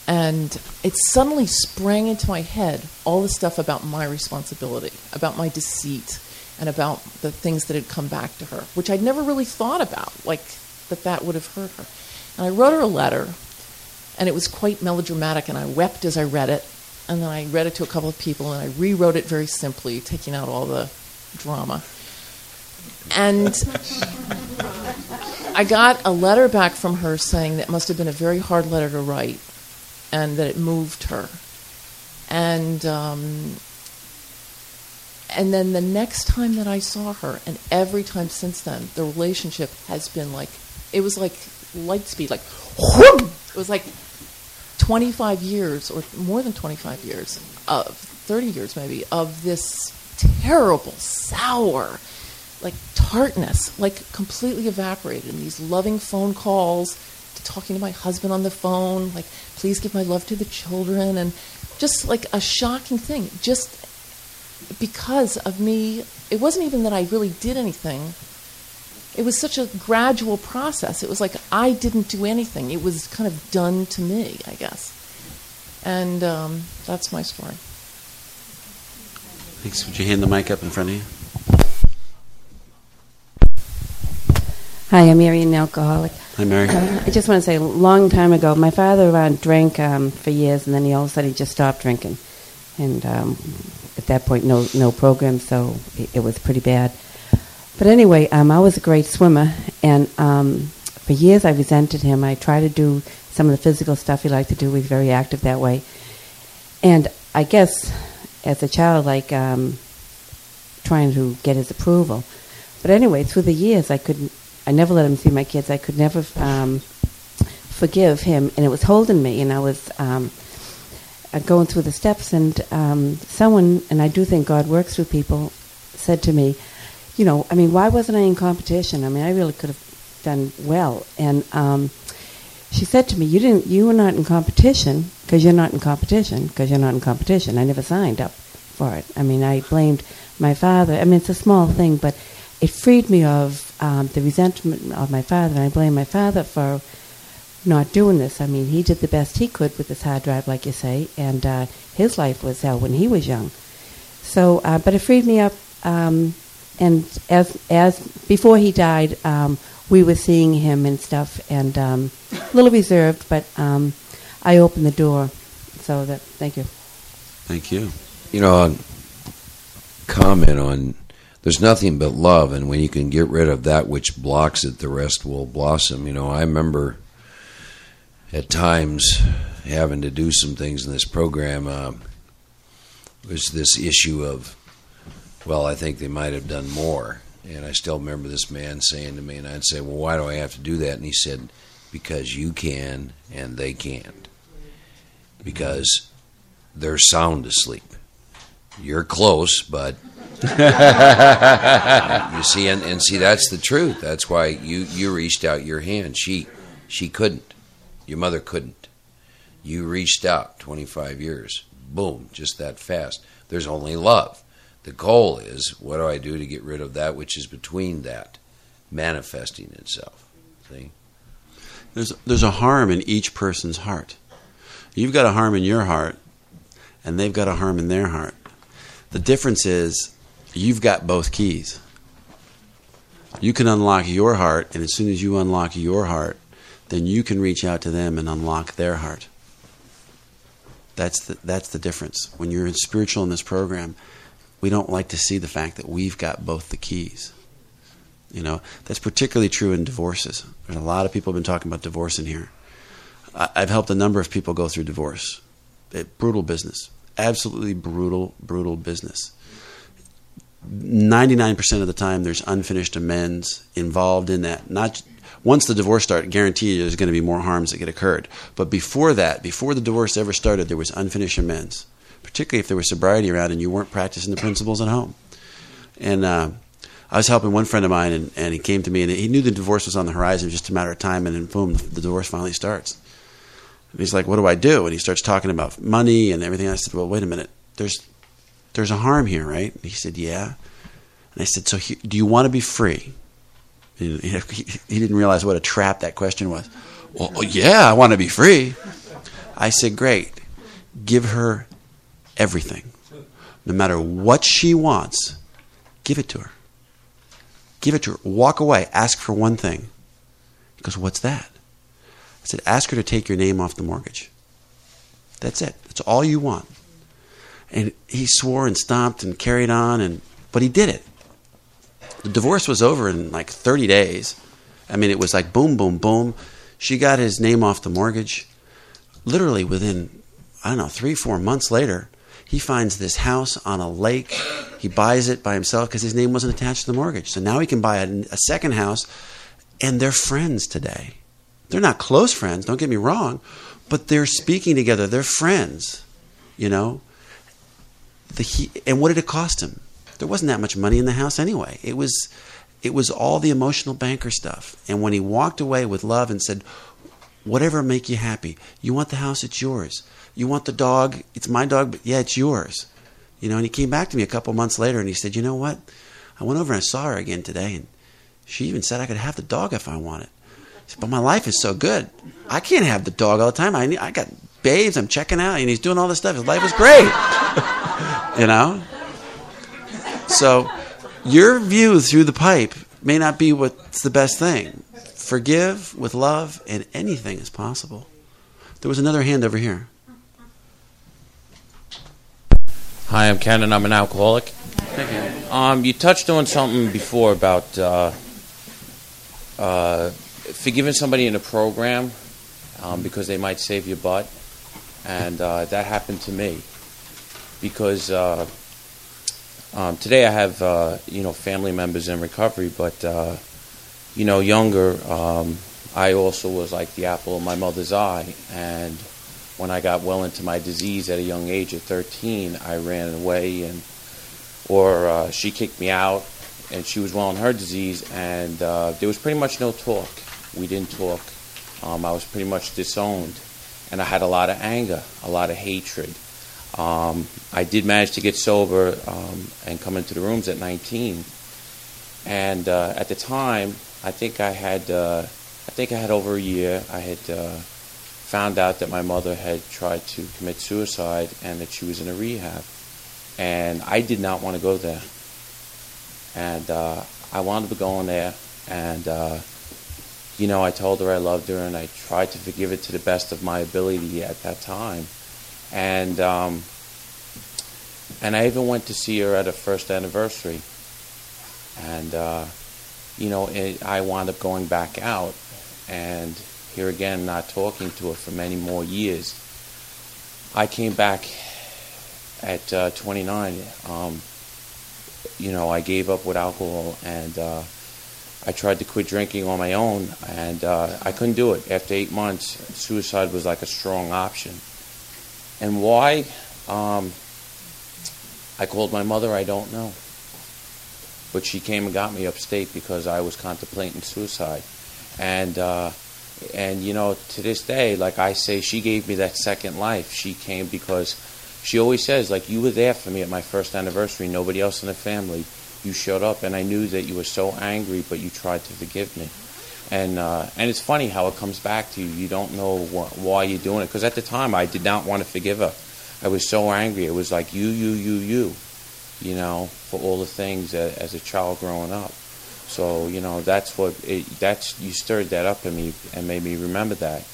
and it suddenly sprang into my head all the stuff about my responsibility, about my deceit, and about the things that had come back to her, which I'd never really thought about, like that that would have hurt her. And I wrote her a letter, and it was quite melodramatic, and I wept as I read it. And then I read it to a couple of people, and I rewrote it very simply, taking out all the drama. And I got a letter back from her saying that must have been a very hard letter to write and that it moved her. And um, and then the next time that I saw her, and every time since then, the relationship has been like it was like light speed, like whoom! it was like 25 years or more than 25 years of 30 years maybe of this terrible sour like tartness like completely evaporated and these loving phone calls to talking to my husband on the phone like please give my love to the children and just like a shocking thing just because of me it wasn't even that i really did anything it was such a gradual process it was like i didn't do anything it was kind of done to me i guess and um, that's my story Thanks. Would you hand the mic up in front of you? Hi, I'm Mary, an alcoholic. Hi, Mary. Uh, I just want to say, a long time ago, my father uh, drank um, for years, and then he all of a sudden he just stopped drinking. And um, at that point, no no program, so it, it was pretty bad. But anyway, um, I was a great swimmer, and um, for years I resented him. I tried to do some of the physical stuff he liked to do. He was very active that way. And I guess as a child, like um, trying to get his approval. But anyway, through the years, I could I never let him see my kids. I could never um, forgive him, and it was holding me. And I was um, going through the steps, and um, someone, and I do think God works through people, said to me, you know, I mean, why wasn't I in competition? I mean, I really could have done well. And um, she said to me, "You didn't. You were not in competition because you're not in competition because you're not in competition. I never signed up for it. I mean, I blamed my father. I mean, it's a small thing, but it freed me of um, the resentment of my father, and I blame my father for not doing this. I mean, he did the best he could with this hard drive, like you say, and uh, his life was hell when he was young. So, uh, but it freed me up. Um, and as as before he died, um, we were seeing him and stuff, and um, a little reserved, but um, I opened the door. So that thank you. Thank you. You know, comment on there's nothing but love, and when you can get rid of that which blocks it, the rest will blossom. You know, I remember at times having to do some things in this program. Uh, was this issue of, well, I think they might have done more. And I still remember this man saying to me, and I'd say, well, why do I have to do that? And he said, because you can and they can't. Because they're sound asleep. You're close, but you see, and, and see that's the truth. That's why you you reached out your hand. She she couldn't. Your mother couldn't. You reached out 25 years. Boom, just that fast. There's only love. The goal is what do I do to get rid of that which is between that manifesting itself? See? There's there's a harm in each person's heart. You've got a harm in your heart, and they've got a harm in their heart. The difference is you've got both keys. You can unlock your heart, and as soon as you unlock your heart, then you can reach out to them and unlock their heart. That's the, that's the difference. When you're in spiritual in this program, we don't like to see the fact that we've got both the keys. You know, that's particularly true in divorces. There's a lot of people have been talking about divorce in here. I've helped a number of people go through divorce. It, brutal business. Absolutely brutal, brutal business. 99% of the time, there's unfinished amends involved in that. Not once the divorce started, guarantee you there's going to be more harms that get occurred. But before that, before the divorce ever started, there was unfinished amends, particularly if there was sobriety around and you weren't practicing the principles at home. And uh, I was helping one friend of mine, and, and he came to me, and he knew the divorce was on the horizon, just a matter of time, and then boom, the, the divorce finally starts. And he's like, "What do I do?" And he starts talking about money and everything. I said, "Well, wait a minute. There's there's a harm here, right?" And he said, "Yeah." And I said, "So he, do you want to be free?" He, he, didn't realize what a trap that question was. Well, oh, yeah, I want to be free. I said, "Great. Give her everything. No matter what she wants, give it to her. Give it to her. Walk away. Ask for one thing." He goes, "What's that?" I said, ask her to take your name off the mortgage. That's it. That's all you want. And he swore and stomped and carried on, and but he did it. The divorce was over in like 30 days. I mean, it was like boom, boom, boom. She got his name off the mortgage. Literally within, I don't know, three, four months later, he finds this house on a lake. He buys it by himself because his name wasn't attached to the mortgage. So now he can buy a, a second house, and they're friends today. They're not close friends, don't get me wrong, but they're speaking together. They're friends, you know. The he, and what did it cost him? There wasn't that much money in the house anyway. It was it was all the emotional banker stuff. And when he walked away with love and said, "Whatever make you happy. You want the house, it's yours. You want the dog, it's my dog, but yeah, it's yours." You know, and he came back to me a couple months later and he said, "You know what? I went over and I saw her again today and she even said I could have the dog if I wanted." But my life is so good. I can't have the dog all the time. I need, I got babes. I'm checking out, and he's doing all this stuff. His life is great. you know. So, your view through the pipe may not be what's the best thing. Forgive with love, and anything is possible. There was another hand over here. Hi, I'm Ken, and I'm an alcoholic. Thank you. Um, you touched on something before about uh, uh, forgiving somebody in a program um, because they might save your butt, and uh, that happened to me because uh, um, today I have uh, you know family members in recovery, but uh, you know younger, um, I also was like the apple of my mother's eye, and when I got well into my disease at a young age of 13, I ran away and or uh, she kicked me out and she was well in her disease and uh, there was pretty much no talk we didn't talk. Um, I was pretty much disowned, and I had a lot of anger, a lot of hatred. Um, I did manage to get sober um, and come into the rooms at 19, and uh, at the time, I think I had, uh, I think I had over a year. I had uh, found out that my mother had tried to commit suicide and that she was in a rehab, and I did not want to go there, and uh, I wound up going there, and uh, you know, I told her I loved her, and I tried to forgive it to the best of my ability at that time. And um, and I even went to see her at her first anniversary. And uh, you know, it, I wound up going back out, and here again, not talking to her for many more years. I came back at uh, 29. Um, you know, I gave up with alcohol and. Uh, I tried to quit drinking on my own, and uh, I couldn't do it. After eight months, suicide was like a strong option. And why? Um, I called my mother. I don't know, but she came and got me upstate because I was contemplating suicide, and. Uh, and you know, to this day, like I say, she gave me that second life. She came because she always says, like, you were there for me at my first anniversary. Nobody else in the family. You showed up, and I knew that you were so angry, but you tried to forgive me. And uh, and it's funny how it comes back to you. You don't know wh- why you're doing it because at the time I did not want to forgive her. I was so angry. It was like you, you, you, you, you know, for all the things that, as a child growing up. So you know that's what it, that's you stirred that up in me and made me remember that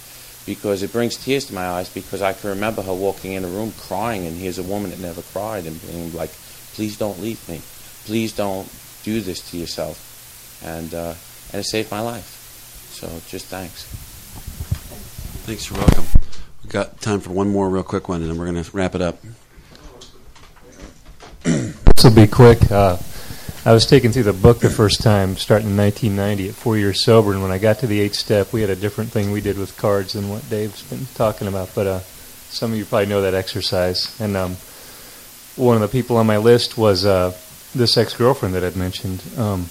because it brings tears to my eyes because I can remember her walking in a room crying and here's a woman that never cried and being like, please don't leave me, please don't do this to yourself, and uh, and it saved my life. So just thanks. Thanks. You're welcome. We've got time for one more real quick one, and then we're going to wrap it up. This will be quick. Uh, I was taken through the book the first time, starting in 1990 at four years sober, and when I got to the eighth step, we had a different thing we did with cards than what Dave's been talking about. But uh, some of you probably know that exercise. And um, one of the people on my list was uh, this ex-girlfriend that I'd mentioned. Um,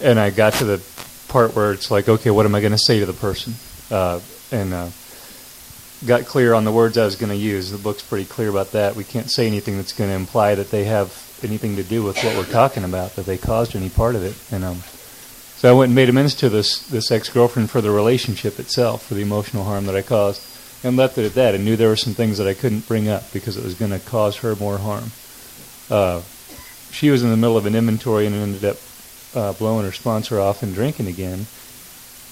and I got to the part where it's like, okay, what am I going to say to the person? Uh, and uh, got clear on the words I was going to use. The book's pretty clear about that. We can't say anything that's going to imply that they have anything to do with what we're talking about, that they caused any part of it. And um, so I went and made amends to this this ex girlfriend for the relationship itself, for the emotional harm that I caused, and left it at that. And knew there were some things that I couldn't bring up because it was going to cause her more harm. Uh, she was in the middle of an inventory and ended up uh, blowing her sponsor off and drinking again.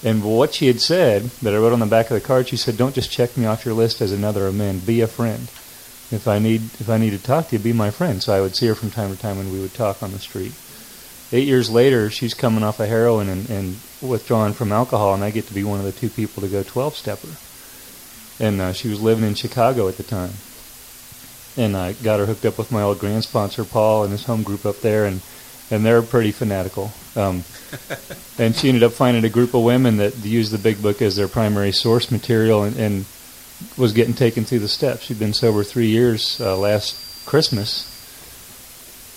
And what she had said that I wrote on the back of the card, she said, "Don't just check me off your list as another amend. Be a friend. If I need if I need to talk to you, be my friend." So I would see her from time to time, and we would talk on the street. Eight years later, she's coming off of heroin and, and withdrawing from alcohol, and I get to be one of the two people to go 12 stepper. And uh, she was living in Chicago at the time. And I got her hooked up with my old grand sponsor, Paul, and his home group up there, and, and they're pretty fanatical. Um, and she ended up finding a group of women that used the big book as their primary source material and, and was getting taken through the steps. She'd been sober three years uh, last Christmas.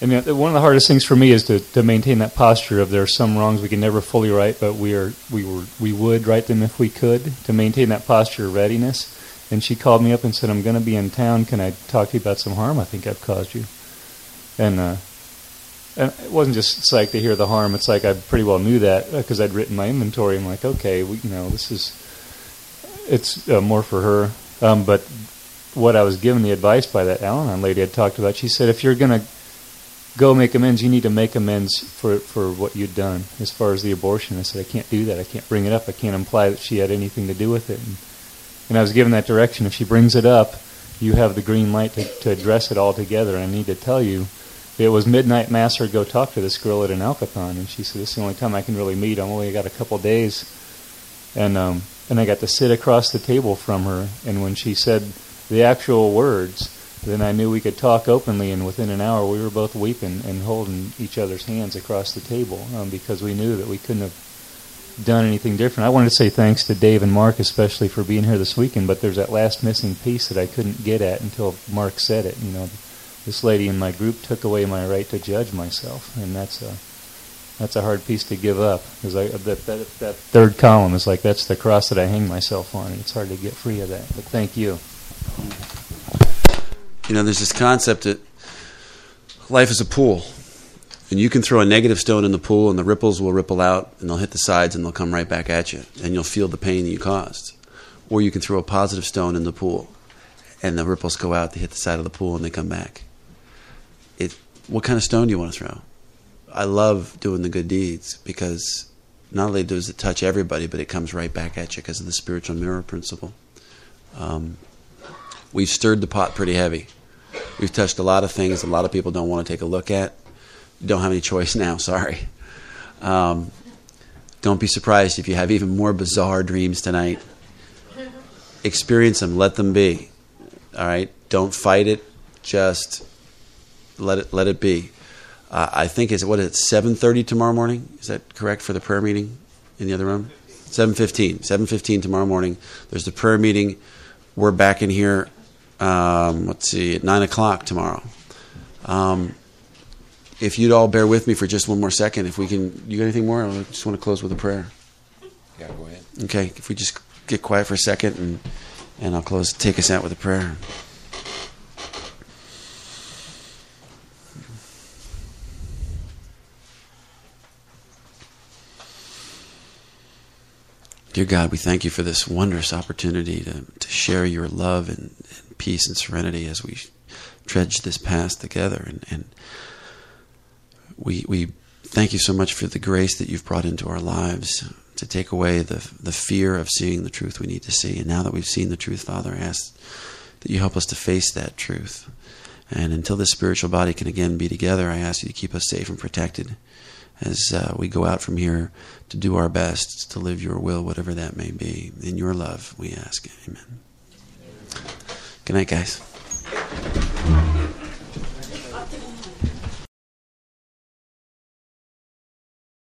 And one of the hardest things for me is to, to maintain that posture of there are some wrongs we can never fully right, but we are we were we would right them if we could to maintain that posture of readiness. And she called me up and said, "I'm going to be in town. Can I talk to you about some harm I think I've caused you?" And uh, and it wasn't just psyched to hear the harm. It's like I pretty well knew that because I'd written my inventory. I'm like, okay, we, you know, this is it's uh, more for her. Um, but what I was given the advice by that Al-Anon lady I talked about, she said, if you're going to go make amends, you need to make amends for for what you'd done as far as the abortion. I said, I can't do that. I can't bring it up. I can't imply that she had anything to do with it. And, and I was given that direction. If she brings it up, you have the green light to, to address it all together. I need to tell you, it was midnight mass or go talk to this girl at an alcathon, and she said, "This is the only time I can really meet. I'm only got a couple days." And um, and I got to sit across the table from her. And when she said the actual words, then I knew we could talk openly. And within an hour, we were both weeping and holding each other's hands across the table um, because we knew that we couldn't have done anything different. I wanted to say thanks to Dave and Mark, especially for being here this weekend. But there's that last missing piece that I couldn't get at until Mark said it. You know, this lady in my group took away my right to judge myself, and that's a that's a hard piece to give up because that, that that third column is like that's the cross that I hang myself on, and it's hard to get free of that. But thank you. You know, there's this concept that life is a pool, and you can throw a negative stone in the pool, and the ripples will ripple out, and they'll hit the sides, and they'll come right back at you, and you'll feel the pain that you caused. Or you can throw a positive stone in the pool, and the ripples go out, they hit the side of the pool, and they come back. It, what kind of stone do you want to throw? I love doing the good deeds because not only does it touch everybody, but it comes right back at you because of the spiritual mirror principle. Um, we've stirred the pot pretty heavy. We've touched a lot of things a lot of people don't want to take a look at. Don't have any choice now, sorry. Um, don't be surprised if you have even more bizarre dreams tonight. Experience them, let them be. All right? Don't fight it, just let it let it be. Uh, I think is what it's seven thirty tomorrow morning. Is that correct for the prayer meeting in the other room? Seven fifteen. Seven fifteen tomorrow morning. There's the prayer meeting. We're back in here. Um, let's see, at nine o'clock tomorrow. Um, if you'd all bear with me for just one more second, if we can, you got anything more? I just want to close with a prayer. Yeah, go ahead. Okay, if we just get quiet for a second and and I'll close take us out with a prayer. Dear God, we thank you for this wondrous opportunity to, to share your love and, and peace and serenity as we dredge this past together. And, and we, we thank you so much for the grace that you've brought into our lives to take away the, the fear of seeing the truth we need to see. And now that we've seen the truth, Father, I ask that you help us to face that truth. And until this spiritual body can again be together, I ask you to keep us safe and protected as uh, we go out from here to do our best to live your will, whatever that may be. In your love, we ask. Amen. Good night, guys.